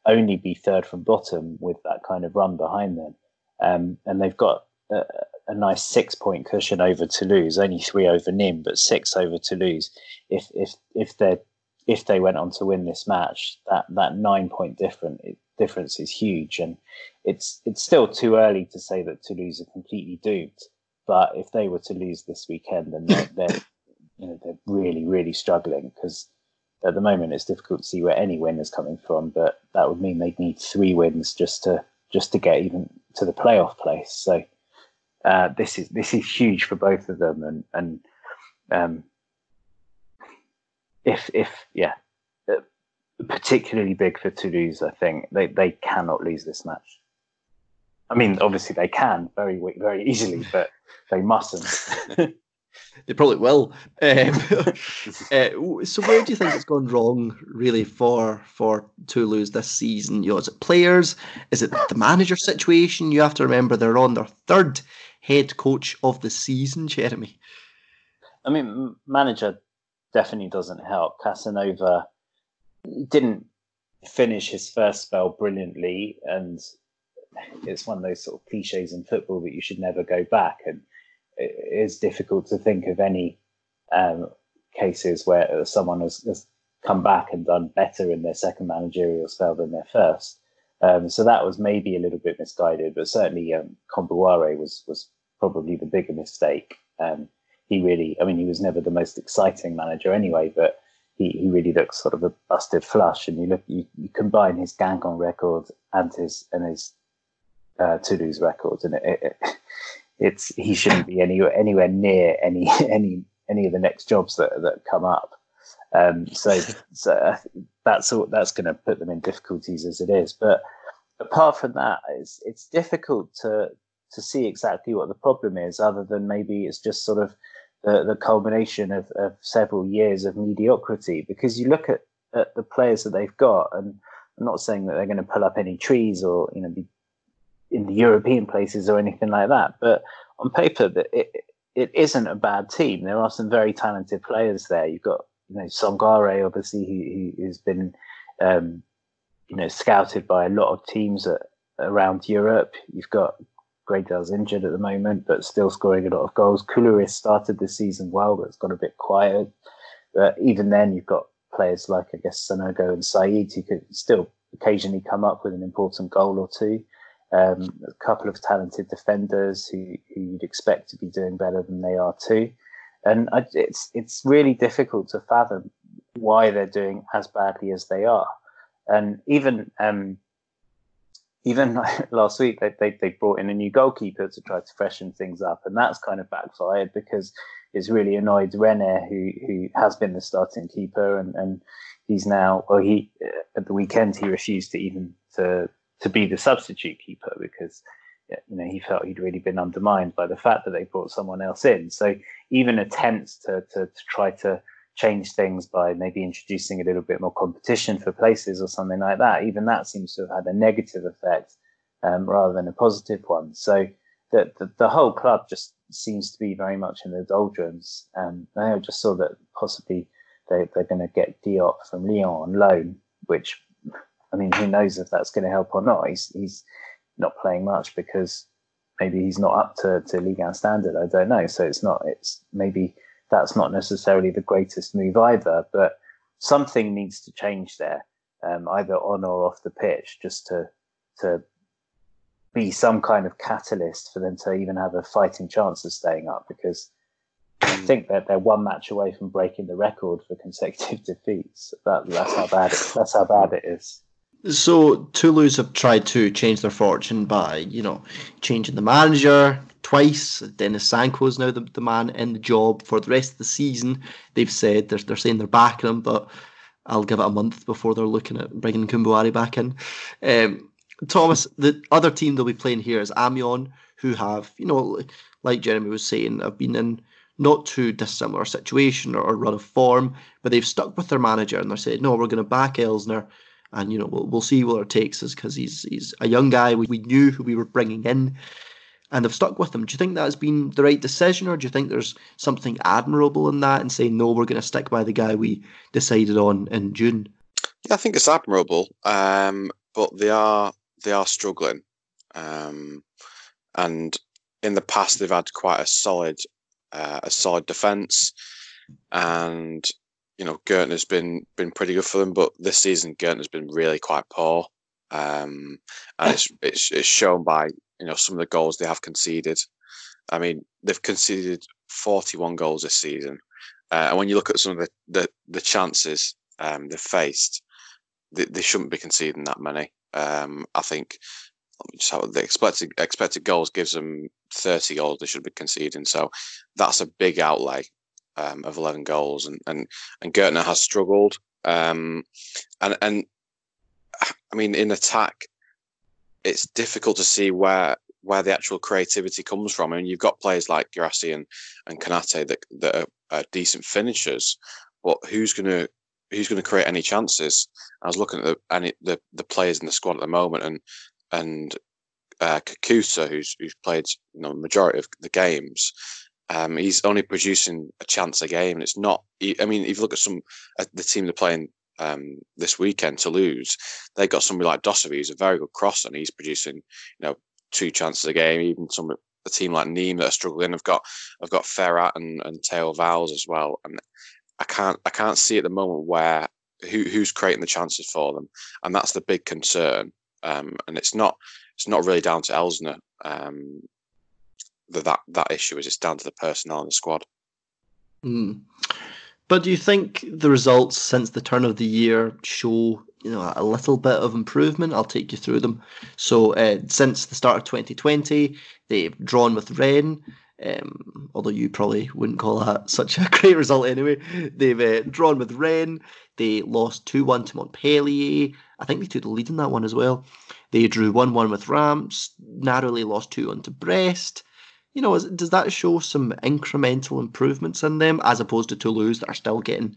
S3: only be third from bottom with that kind of run behind them. Um, and they've got a, a, nice six point cushion over Toulouse, only three over Nîmes, but six over Toulouse. If if if they're if they went on to win this match, that that nine point difference difference is huge, and it's it's still too early to say that Toulouse are completely doomed. But if they were to lose this weekend, then they're, they're you know they're really really struggling because at the moment it's difficult to see where any win is coming from. But that would mean they'd need three wins just to just to get even to the playoff place. So uh, this is this is huge for both of them, and and um, if if yeah, uh, particularly big for Toulouse. I think they they cannot lose this match. I mean, obviously they can very very easily, but they mustn't.
S1: they probably will. Um, uh, so where do you think it's gone wrong, really, for for Toulouse this season? You know, is it players? Is it the manager situation? You have to remember they're on their third head coach of the season, Jeremy.
S3: I mean, manager definitely doesn't help. Casanova didn't finish his first spell brilliantly, and it's one of those sort of cliches in football that you should never go back. And it is difficult to think of any um, cases where someone has, has, come back and done better in their second managerial spell than their first. Um, so that was maybe a little bit misguided, but certainly um, Kombouaré was was probably the bigger mistake. Um, he really, I mean, he was never the most exciting manager anyway, but he, he really looks sort of a busted flush. And you look, you, you combine his Guingamp record and his and his uh, Toulouse records, and it, it, it's he shouldn't be anywhere anywhere near any any any of the next jobs that that come up. Um, so so that's all, that's going to put them in difficulties as it is. But apart from that, it's it's difficult to to see exactly what the problem is, other than maybe it's just sort of the, the culmination of, of several years of mediocrity. Because you look at, at the players that they've got, and I'm not saying that they're going to pull up any trees or you know be in the European places or anything like that. But on paper, it, it isn't a bad team. There are some very talented players there. You've got you know Sangare, obviously, who, has been um, you know scouted by a lot of teams at, around Europe. You've got Gradel's injured at the moment, but still scoring a lot of goals. Koulouris started the season well, but it's got a bit quiet. But even then, you've got players like I guess Sanogo and Said who could still occasionally come up with an important goal or two um, a couple of talented defenders who, who you'd expect to be doing better than they are too. And I, it's it's really difficult to fathom why they're doing as badly as they are. And even um, even last week, they, they, they brought in a new goalkeeper to try to freshen things up, and that's kind of backfired because it's really annoyed Reynet, who who has been the starting keeper, and, and he's now well he at the weekend he refused to even to to be the substitute keeper because you know he felt he'd really been undermined by the fact that they brought someone else in. So even attempts to to, to try to change things by maybe introducing a little bit more competition for places or something like that, even that seems to have had a negative effect um, rather than a positive one. So the, the, the whole club just seems to be very much in the doldrums. And I just saw that possibly they, they're going to get Diop from Lyon on loan, which I mean, who knows if that's going to help or not? He's he's not playing much because maybe he's not up to to Ligue 1 standard. I don't know. So it's not. It's maybe that's not necessarily the greatest move either. But something needs to change there, um, either on or off the pitch, just to to be some kind of catalyst for them to even have a fighting chance of staying up. Because I mm. think that they're one match away from breaking the record for consecutive defeats. That, that's how bad it, that's how bad it is.
S1: So Toulouse have tried to change their fortune by, you know, changing the manager twice. Denis Zanko is now the, the man in the job for the rest of the season. They've said they're, they're saying they're backing him, but I'll give it a month before they're looking at bringing Kombouaré back in. Um, Thomas, the other team they'll be playing here is Amiens, who have, you know, like Jeremy was saying, have been in not too dissimilar situation or, or run of form, but they've stuck with their manager and they're saying, no, we're going to back Elsner and you know we'll, we'll see where it takes us because he's he's a young guy. We, we knew who we were bringing in and they've stuck with him. Do you think that has been the right decision or do you think there's something admirable in that and saying no we're going to stick by the guy we decided on in june
S2: yeah i think it's admirable um, but they are they are struggling um, and in the past they've had quite a solid uh, a solid defense and you know, Gurtner's been been pretty good for them, but this season Gurtner's been really quite poor, um, and it's, it's it's shown by you know some of the goals they have conceded. I mean, they've conceded 41 goals this season, uh, and when you look at some of the the, the chances um, they've faced, they, they shouldn't be conceding that many. Um, I think just how the expected expected goals gives them 30 goals they should be conceding, so that's a big outlay um, of 11 goals, and and and Gurtner has struggled. Um, and and I mean, in attack, it's difficult to see where where the actual creativity comes from. I mean, you've got players like Guirassy and and Konate that that are, are decent finishers, but who's going to who's going to create any chances? I was looking at the any the, the players in the squad at the moment, and and uh, Kakuta, who's who's played you know majority of the games, um, he's only producing a chance a game, and it's not. I mean, if you look at some uh, the team they're playing um, this weekend Toulouse, they got somebody like Dossevi, who's a very good cross, and he's producing you know two chances a game. Even some a team like Nîmes that are struggling, have got have got Ferhat and and Theo Valls as well, and I can't I can't see at the moment where who who's creating the chances for them, and that's the big concern. Um, and it's not it's not really down to Elsner um, that, that that issue is. It's down to the personnel in the squad.
S1: Mm. But do you think the results since the turn of the year show you know a little bit of improvement? I'll take you through them. So uh, since the start of 2020, they've drawn with Rennes. Um, although you probably wouldn't call that such a great result anyway. They've uh, drawn with Rennes. They lost 2 1 to Montpellier. I think they took the lead in that one as well. They drew 1 1 with Reims, narrowly lost 2 1 to Brest. You know, does that show some incremental improvements in them as opposed to Toulouse that are still getting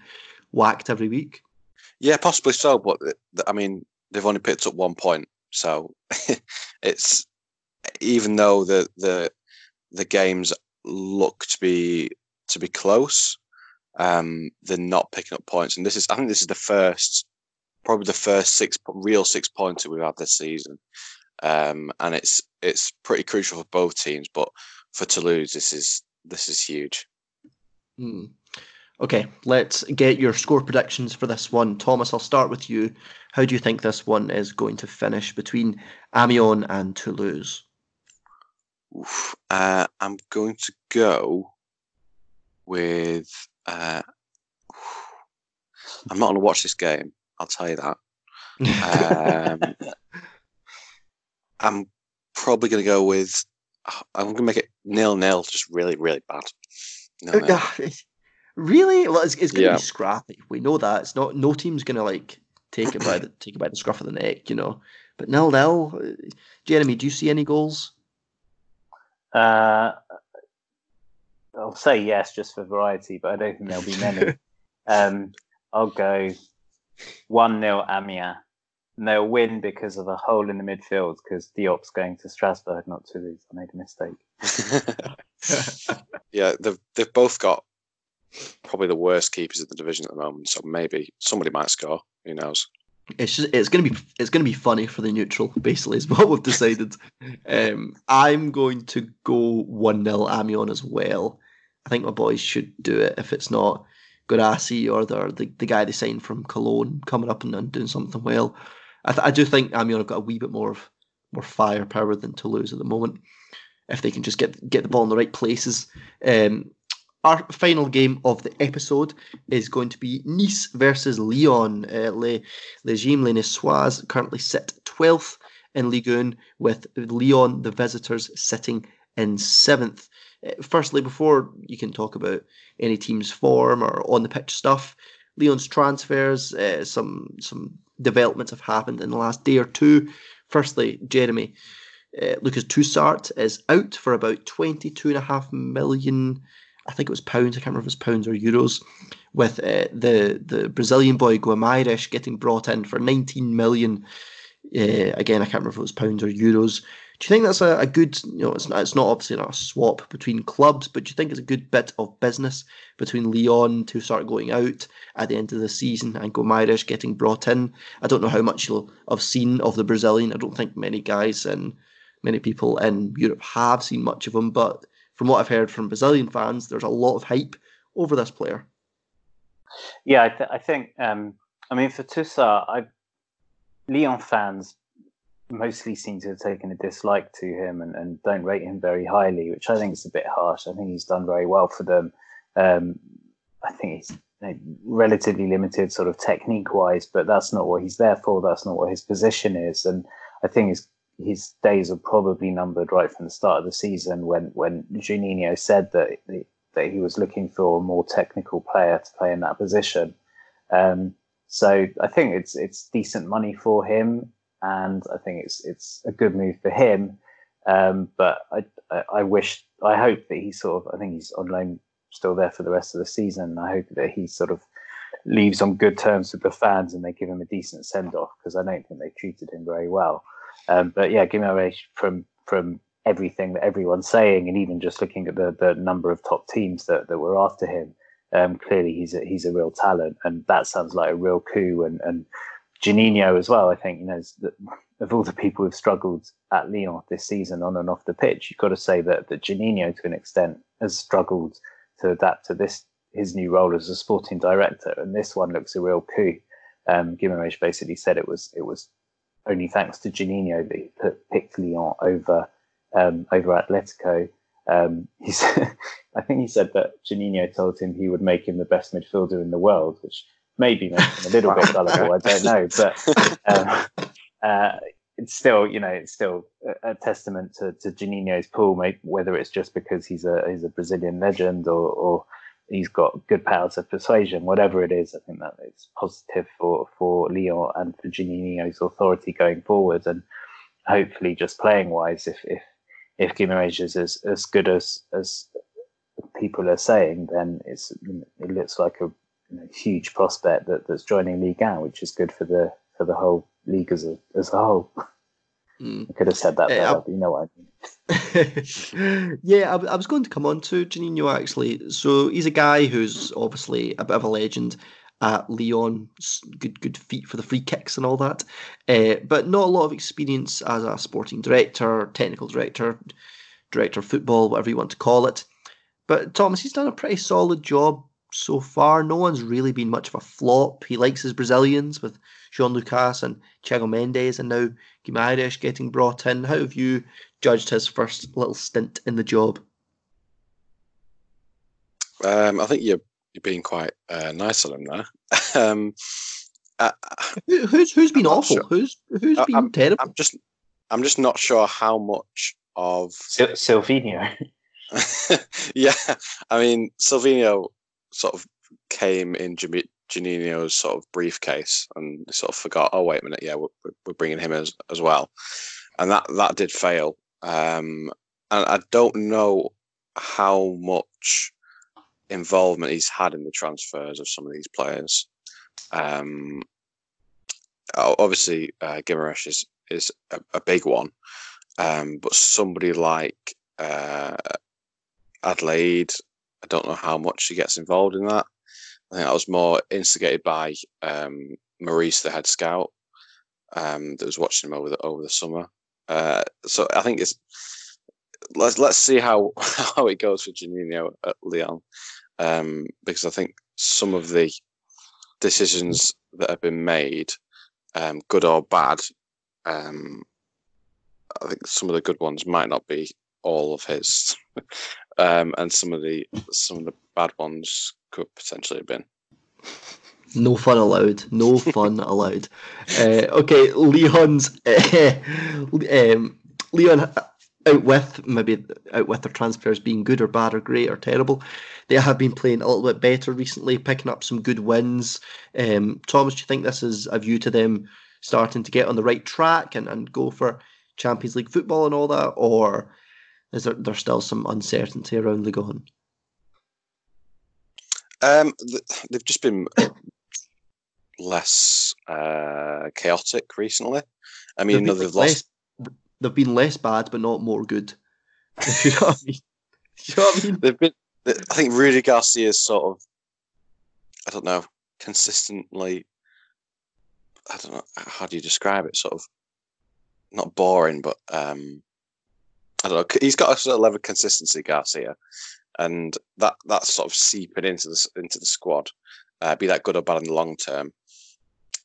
S1: whacked every week?
S2: Yeah, possibly so. But I mean, they've only picked up one point. So it's even though the, the the games look to be to be close, um, they're not picking up points. And this is, I think, this is the first, probably the first six real six pointer we've had this season. Um, and it's it's pretty crucial for both teams. But for Toulouse, this is this is huge.
S1: Hmm. Okay, let's get your score predictions for this one. Thomas, I'll start with you. How do you think this one is going to finish between Amiens and Toulouse?
S2: Oof, uh, I'm going to go with. Uh, I'm not going to watch this game. I'll tell you that. Um, I'm probably going to go with. I'm going to make it nil nil, just really, really bad.
S1: Nil-nil. Really? Well, it's, it's going to yeah. be scrappy. We know that. It's not. No team's going to like take it by the take it by the scruff of the neck, you know. But nil nil. Jeremy, do you see any goals?
S3: Uh, I'll say yes just for variety, but I don't think there'll be many. um, I'll go 1 0 Amiens. And they'll win because of a hole in the midfield because Diop's going to Strasbourg, not Toulouse. I made a mistake.
S2: yeah, they've, they've both got probably the worst keepers in the division at the moment, so maybe somebody might score. Who knows?
S1: it's just it's gonna be it's gonna be funny for the neutral basically is what we've decided um, i'm going to go 1-0 amiens as well i think my boys should do it if it's not Guirassy or the, the the guy they signed from cologne coming up and, and doing something well I, th- I do think amiens have got a wee bit more of more firepower than toulouse at the moment if they can just get get the ball in the right places um, our final game of the episode is going to be Nice versus Lyon. Uh, Le, Le Gym Les currently sit 12th in Ligue 1, with Lyon, the visitors, sitting in 7th. Uh, firstly, before you can talk about any team's form or on the pitch stuff, Lyon's transfers, uh, some some developments have happened in the last day or two. Firstly, Jeremy, uh, Lucas Tousart is out for about 22.5 million I think it was pounds. I can't remember if it was pounds or euros. With uh, the the Brazilian boy Guimarães getting brought in for 19 million. Uh, again, I can't remember if it was pounds or euros. Do you think that's a, a good? You know, it's not. It's not obviously not a swap between clubs, but do you think it's a good bit of business between Lyon to start going out at the end of the season and Guimarães getting brought in? I don't know how much you'll have seen of the Brazilian. I don't think many guys and many people in Europe have seen much of him, but from what I've heard from Brazilian fans, there's a lot of hype over this player.
S3: Yeah, I, th- I think. Um, I mean, for Tousart, I Lyon fans mostly seem to have taken a dislike to him and, and don't rate him very highly, which I think is a bit harsh. I think he's done very well for them. Um, I think he's relatively limited, sort of technique wise, but that's not what he's there for. That's not what his position is. And I think his his days are probably numbered right from the start of the season when when Juninho said that that he was looking for a more technical player to play in that position. Um, so I think it's it's decent money for him, and I think it's it's a good move for him. Um, but I, I, I wish I hope that he sort of I think he's on loan still there for the rest of the season. I hope that he sort of leaves on good terms with the fans and they give him a decent send off because I don't think they treated him very well. Um, but yeah, Guimaraes from from everything that everyone's saying, and even just looking at the the number of top teams that, that were after him, um, clearly he's a, he's a real talent, and that sounds like a real coup. And and Juninho as well. I think you know of all the people who've struggled at Lyon this season on and off the pitch, you've got to say that that Juninho to an extent has struggled to adapt to this his new role as a sporting director, and this one looks a real coup. Um, Guimaraes basically said it was it was only thanks to Juninho that he put, picked Lyon over um, over Atletico. Um, he's, I think he said that Juninho told him he would make him the best midfielder in the world, which maybe a little bit gullible. I don't know, but um, uh, it's still, you know, it's still a, a testament to, to Juninho's pool, whether it's just because he's a he's a Brazilian legend or, or he's got good powers of persuasion, whatever it is. I think that it's positive for for Lyon and for Juninho's authority going forward, and hopefully, just playing wise, if if if Guimaraes is as, as good as as people are saying, then it's it looks like a you know, huge prospect that, that's joining Ligue 1, which is good for the for the whole league as a as a whole. Mm. I could have said that better, uh, but you know what
S1: I mean. yeah, I, I, was going to come on to Juninho actually. So he's a guy who's obviously a bit of a legend at Lyon. Good, good feet for the free kicks and all that, uh, but not a lot of experience as a sporting director, technical director, director of football, whatever you want to call it. But Thomas, he's done a pretty solid job so far. No one's really been much of a flop. He likes his Brazilians with Jean Lucas and Thiago Mendes, and now Guimaraes getting brought in. How have you judged his first little stint in the job?
S2: Um, I think you're you're being quite uh, nice on him there. um,
S1: uh, who's who's been awful? Sure. Who's who's I, been
S2: I'm,
S1: terrible?
S2: I'm just I'm just not sure how much of
S3: Sil- Silvinho.
S2: yeah, I mean Silvinho sort of came in Juninho's sort of briefcase and sort of forgot. Oh wait a minute, yeah, we're, we're bringing him as as well, and that that did fail. Um, and I don't know how much involvement he's had in the transfers of some of these players. Um, obviously, uh, is is a, a big one, um, but somebody like uh, Adelaide, I don't know how much she gets involved in that. I think that was more instigated by um, Maurice, the head scout, um, that was watching him over the over the summer. Uh, so I think it's let's let's see how how it goes for Juninho at Lyon, um, because I think some of the decisions that have been made, um, good or bad, um, I think some of the good ones might not be all of his, um, and some of the some of the bad ones could potentially have been.
S1: No fun allowed. No fun allowed. Uh, okay, Leon's uh, um, Lyon out with maybe out with their transfers being good or bad or great or terrible. They have been playing a little bit better recently, picking up some good wins. Um, Thomas, do you think this is a view to them starting to get on the right track and, and go for Champions League football and all that, or is there, there still some uncertainty around the?
S2: Um, they've just been less uh, chaotic recently. I mean, they've, they've lost.
S1: Less, they've been less bad, but not more good. you know what I mean? You know what I mean?
S2: They've been. I think Rudy Garcia is sort of. I don't know. Consistently. I don't know. How do you describe it? Sort of. Not boring, but um, I don't know. He's got a sort of level of consistency, Garcia, and that that's sort of seeping into the into the squad. Uh, be that good or bad in the long term.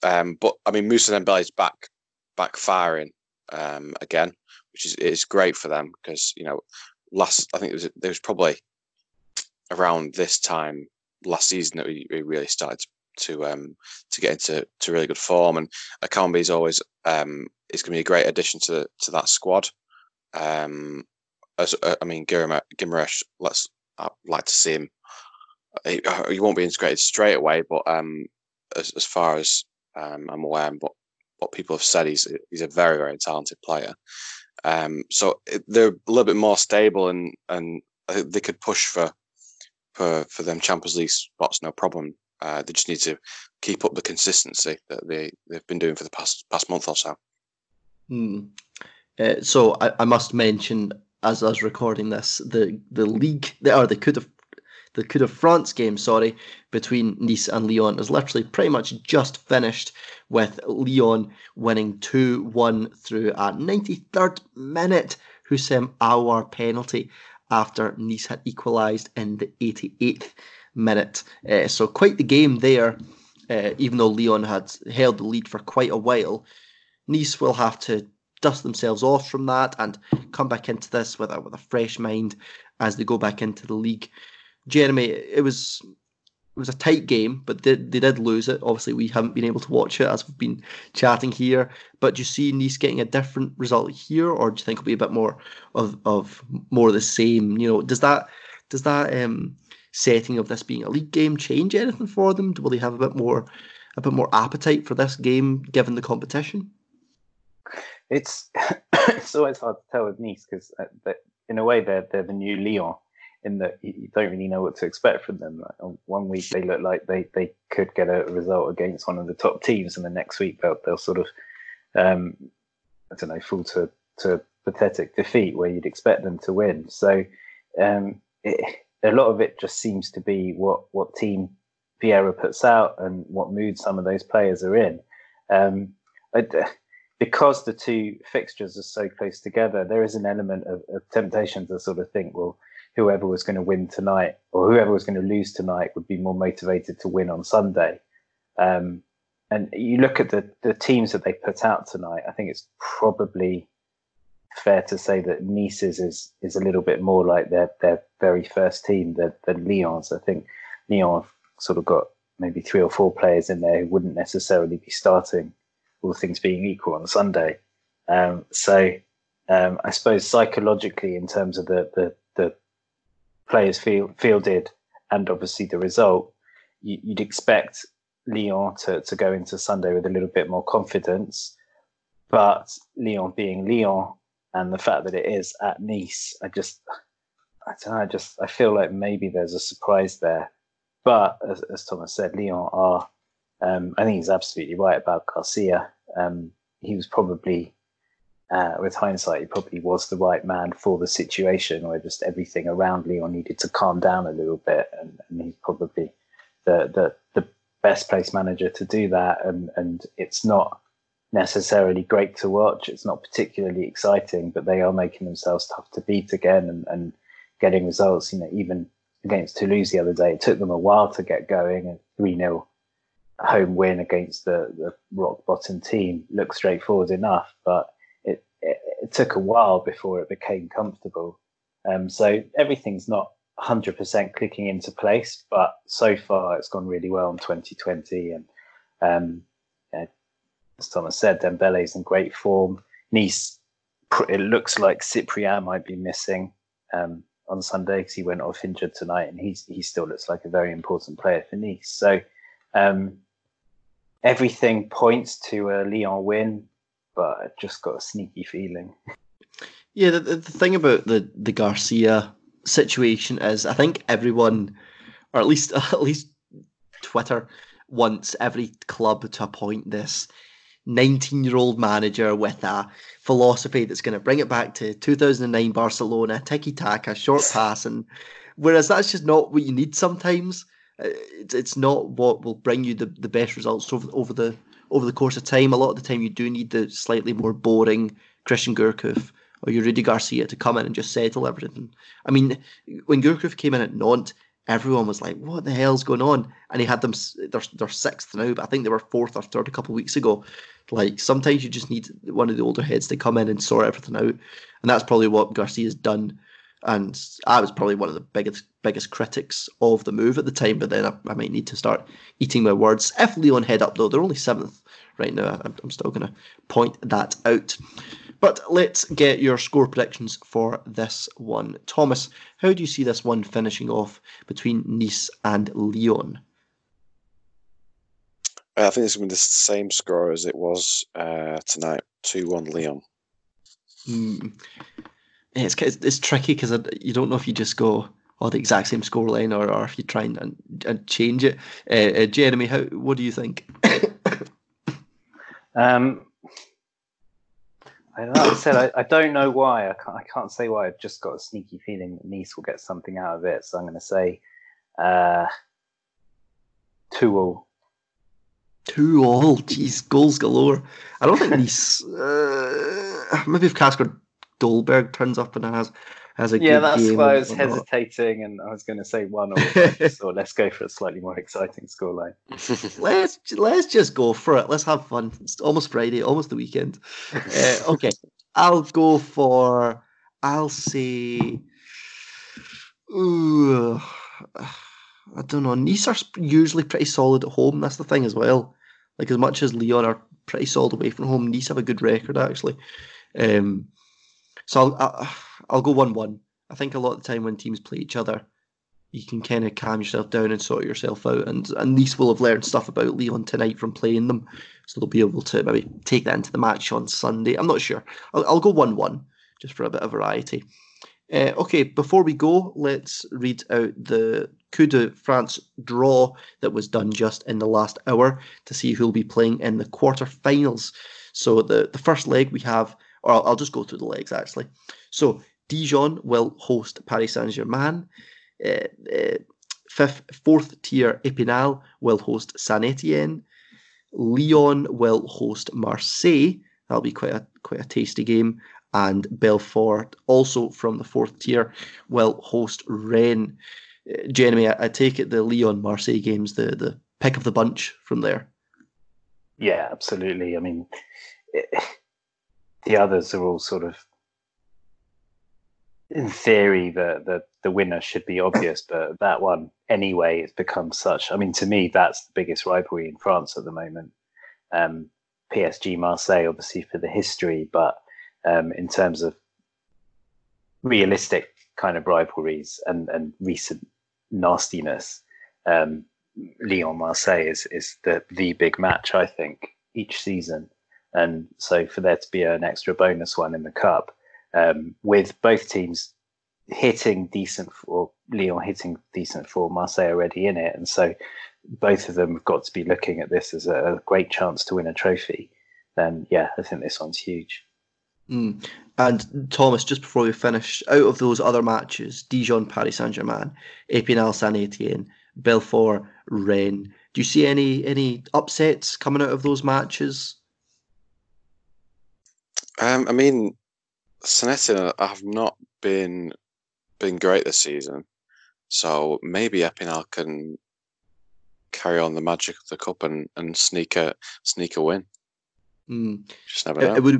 S2: Um, but I mean, Moussa Dembele is back back firing um, again, which is is great for them because you know last I think it was there was probably around this time last season that we, we really started to um, to get into to really good form, and Ekambi is always um, is going to be a great addition to to that squad. Um, as uh, I mean, Guimaraes, let's I'd like to see him. He, he won't be integrated straight away, but um, as, as far as um, I'm aware, what people have said, he's he's a very very talented player. Um, so they're a little bit more stable, and and they could push for for for them Champions League spots, no problem. Uh, they just need to keep up the consistency that they they've been doing for the past past month or so.
S1: Hmm. Uh, so I, I must mention as I was recording this, the the league or the could have the de France game, sorry, between Nice and Lyon is literally pretty much just finished with Lyon winning 2 1 through a 93rd minute Houssem Aouar penalty after Nice had equalised in the 88th minute. Uh, so, quite the game there, uh, even though Lyon had held the lead for quite a while. Nice will have to dust themselves off from that and come back into this with a, with a fresh mind as they go back into the league. Jeremy, it was it was a tight game, but they, they did lose it. Obviously, we haven't been able to watch it as we've been chatting here. But do you see Nice getting a different result here, or do you think it'll be a bit more of, of more of the same? You know, does that does that um, setting of this being a league game change anything for them? Will they have a bit more a bit more appetite for this game given the competition?
S3: It's it's always hard to tell with Nice because uh, in a way they're they're the new Lyon in that you don't really know what to expect from them. Like one week they look like they, they could get a result against one of the top teams, and the next week they'll they'll sort of um, I don't know fall to to pathetic defeat where you'd expect them to win. So um, it, a lot of it just seems to be what what team Vieira puts out and what mood some of those players are in. Um, I, because the two fixtures are so close together, there is an element of, of temptation to sort of think, well, whoever was going to win tonight or whoever was going to lose tonight would be more motivated to win on Sunday. Um, and you look at the, the teams that they put out tonight, I think it's probably fair to say that Nice's is, is a little bit more like their, their very first team than, than Lyon's. I think Lyon sort of got maybe three or four players in there who wouldn't necessarily be starting, all things being equal, on Sunday. Um, so um, I suppose psychologically, in terms of the, the, the players feel, fielded and obviously the result, you, would expect Lyon to, to go into Sunday with a little bit more confidence. But Lyon being Lyon and the fact that it is at Nice, I just, I don't know, I just, I feel like maybe there's a surprise there. But as, as Thomas said, Lyon are, um, I think he's absolutely right about Garcia. Um, he was probably uh, with hindsight, he probably was the right man for the situation, where just everything around Lyon needed to calm down a little bit, and, and he's probably the, the the best place manager to do that. And and it's not necessarily great to watch. It's not particularly exciting, but they are making themselves tough to beat again and, and getting results. You know, even against Toulouse the other day, it took them a while to get going. And three 0 home win against the, the rock bottom team looks straightforward enough, but it, it took a while before it became comfortable. Um, so everything's not 100% clicking into place, but so far it's gone really well in 2020. And um, as Thomas said, Dembele's in great form. Nice, it looks like Cyprien might be missing um, on Sunday because he went off injured tonight, and he's he still looks like a very important player for Nice. So um, everything points to a Lyon win but I just got a sneaky feeling.
S1: Yeah, the, the thing about the the Garcia situation is, I think everyone, or at least at least Twitter, wants every club to appoint this 19 year old manager with a philosophy that's going to bring it back to 2009 Barcelona, tiki taka, short pass, and whereas that's just not what you need sometimes. It's, it's not what will bring you the, the best results over over the over the course of time. A lot of the time, you do need the slightly more boring Christian Gourcuff or your Rudi Garcia to come in and just settle everything. I mean, when Gourcuff came in at Nantes, everyone was like, "What the hell's going on?" And he had them; they're, they're sixth now, but I think they were fourth or third a couple of weeks ago. Like sometimes you just need one of the older heads to come in and sort everything out, and that's probably what Garcia's done. And I was probably one of the biggest biggest critics of the move at the time, but then I, I might need to start eating my words. If Lyon head up though, they're only seventh right now. I'm, I'm still going to point that out. But let's get your score predictions for this one. Thomas, how do you see this one finishing off between Nice and Lyon?
S2: I think it's going to be the same score as it was uh, tonight 2 1 Lyon.
S1: Mm. It's, it's tricky because you don't know if you just go, or the exact same scoreline or, or if you try and, and change it. Uh, uh, Jeremy, how what do you think?
S3: um, like I said, I, I, don't know why. I can't, I can't say why. I've just got a sneaky feeling that Nice will get something out of it. So I'm going to say uh, 2 all.
S1: Two all, jeez, goals galore. I don't think Nice. Uh, maybe if Kasper Dolberg turns up and has has a
S3: yeah, that's why I was hesitating, and I was going to say one or so let's go for a slightly more exciting scoreline.
S1: let's let's just go for it. Let's have fun. It's almost Friday, almost the weekend. uh, okay, I'll go for. I'll say. Ooh, I don't know. Nice are usually pretty solid at home. That's the thing as well. Like as much as Lyon are pretty solid away from home, Nice have a good record actually. Um, so I'll, I'll go one-one. I think a lot of the time when teams play each other, you can kind of calm yourself down and sort yourself out. And and Nice will have learned stuff about Lyon tonight from playing them, so they'll be able to maybe take that into the match on Sunday. I'm not sure. I'll, I'll go one-one just for a bit of variety. Uh, okay, before we go, let's read out the Coupe de France draw that was done just in the last hour to see who'll be playing in the quarterfinals. So the, the first leg we have or I'll, I'll just go through the legs actually. So Dijon will host Paris Saint Germain. Uh, uh, fifth, fourth tier Epinal will host Saint Etienne. Lyon will host Marseille. That'll be quite a quite a tasty game. And Belfort, also from the fourth tier, will host Rennes. Uh, Jeremy, I, I, take it the Lyon Marseille games the the pick of the bunch from there.
S3: Yeah, absolutely. I mean, it, the others are all sort of in theory the, the the winner should be obvious but that one anyway it's become such i mean to me that's the biggest rivalry in france at the moment. Um, psg marseille obviously for the history but um, in terms of realistic kind of rivalries and and recent nastiness um, lyon marseille is is the the big match i think each season and so for there to be an extra bonus one in the cup, um, with both teams hitting decent for Lyon hitting decent for Marseille already in it, and so both of them have got to be looking at this as a great chance to win a trophy. Then yeah, I think this one's huge.
S1: Mm. And Thomas, just before we finish, out of those other matches, Dijon, Paris Saint Germain, Epinal, Saint Etienne, Belfort, Rennes. Do you see any any upsets coming out of those matches?
S2: Um, I mean, Saint have not been been great this season, so maybe Epinal can carry on the magic of the cup and, and sneak a sneak a win.
S1: Mm.
S2: Just never know.
S1: It, it, would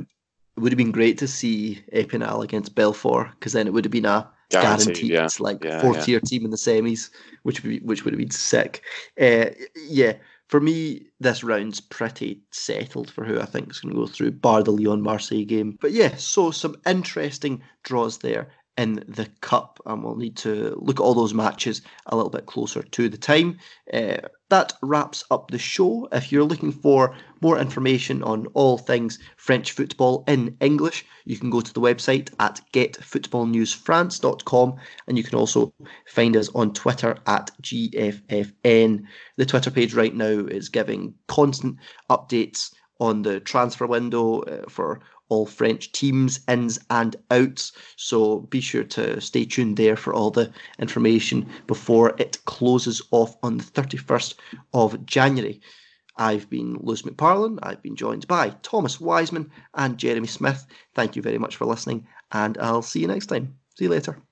S1: it would have been great to see Epinal against Belfort because then it would have been a guaranteed, guaranteed yeah. like yeah, four tier yeah. team in the semis, which would be, which would have been sick. Uh, yeah, for me, this round's pretty settled for who I think is going to go through, bar the Lyon Marseille game. But yeah, so some interesting draws there in the cup, and we'll need to look at all those matches a little bit closer to the time. Uh, that wraps up the show. If you're looking for more information on all things French football in English, you can go to the website at getfootballnewsfrance.com and you can also find us on Twitter at GFFN. The Twitter page right now is giving constant updates on the transfer window uh, for all French teams, ins and outs. So be sure to stay tuned there for all the information before it closes off on the 31st of January. I've been Lewis McParlin. I've been joined by Thomas Wiseman and Jeremy Smith. Thank you very much for listening, and I'll see you next time. See you later.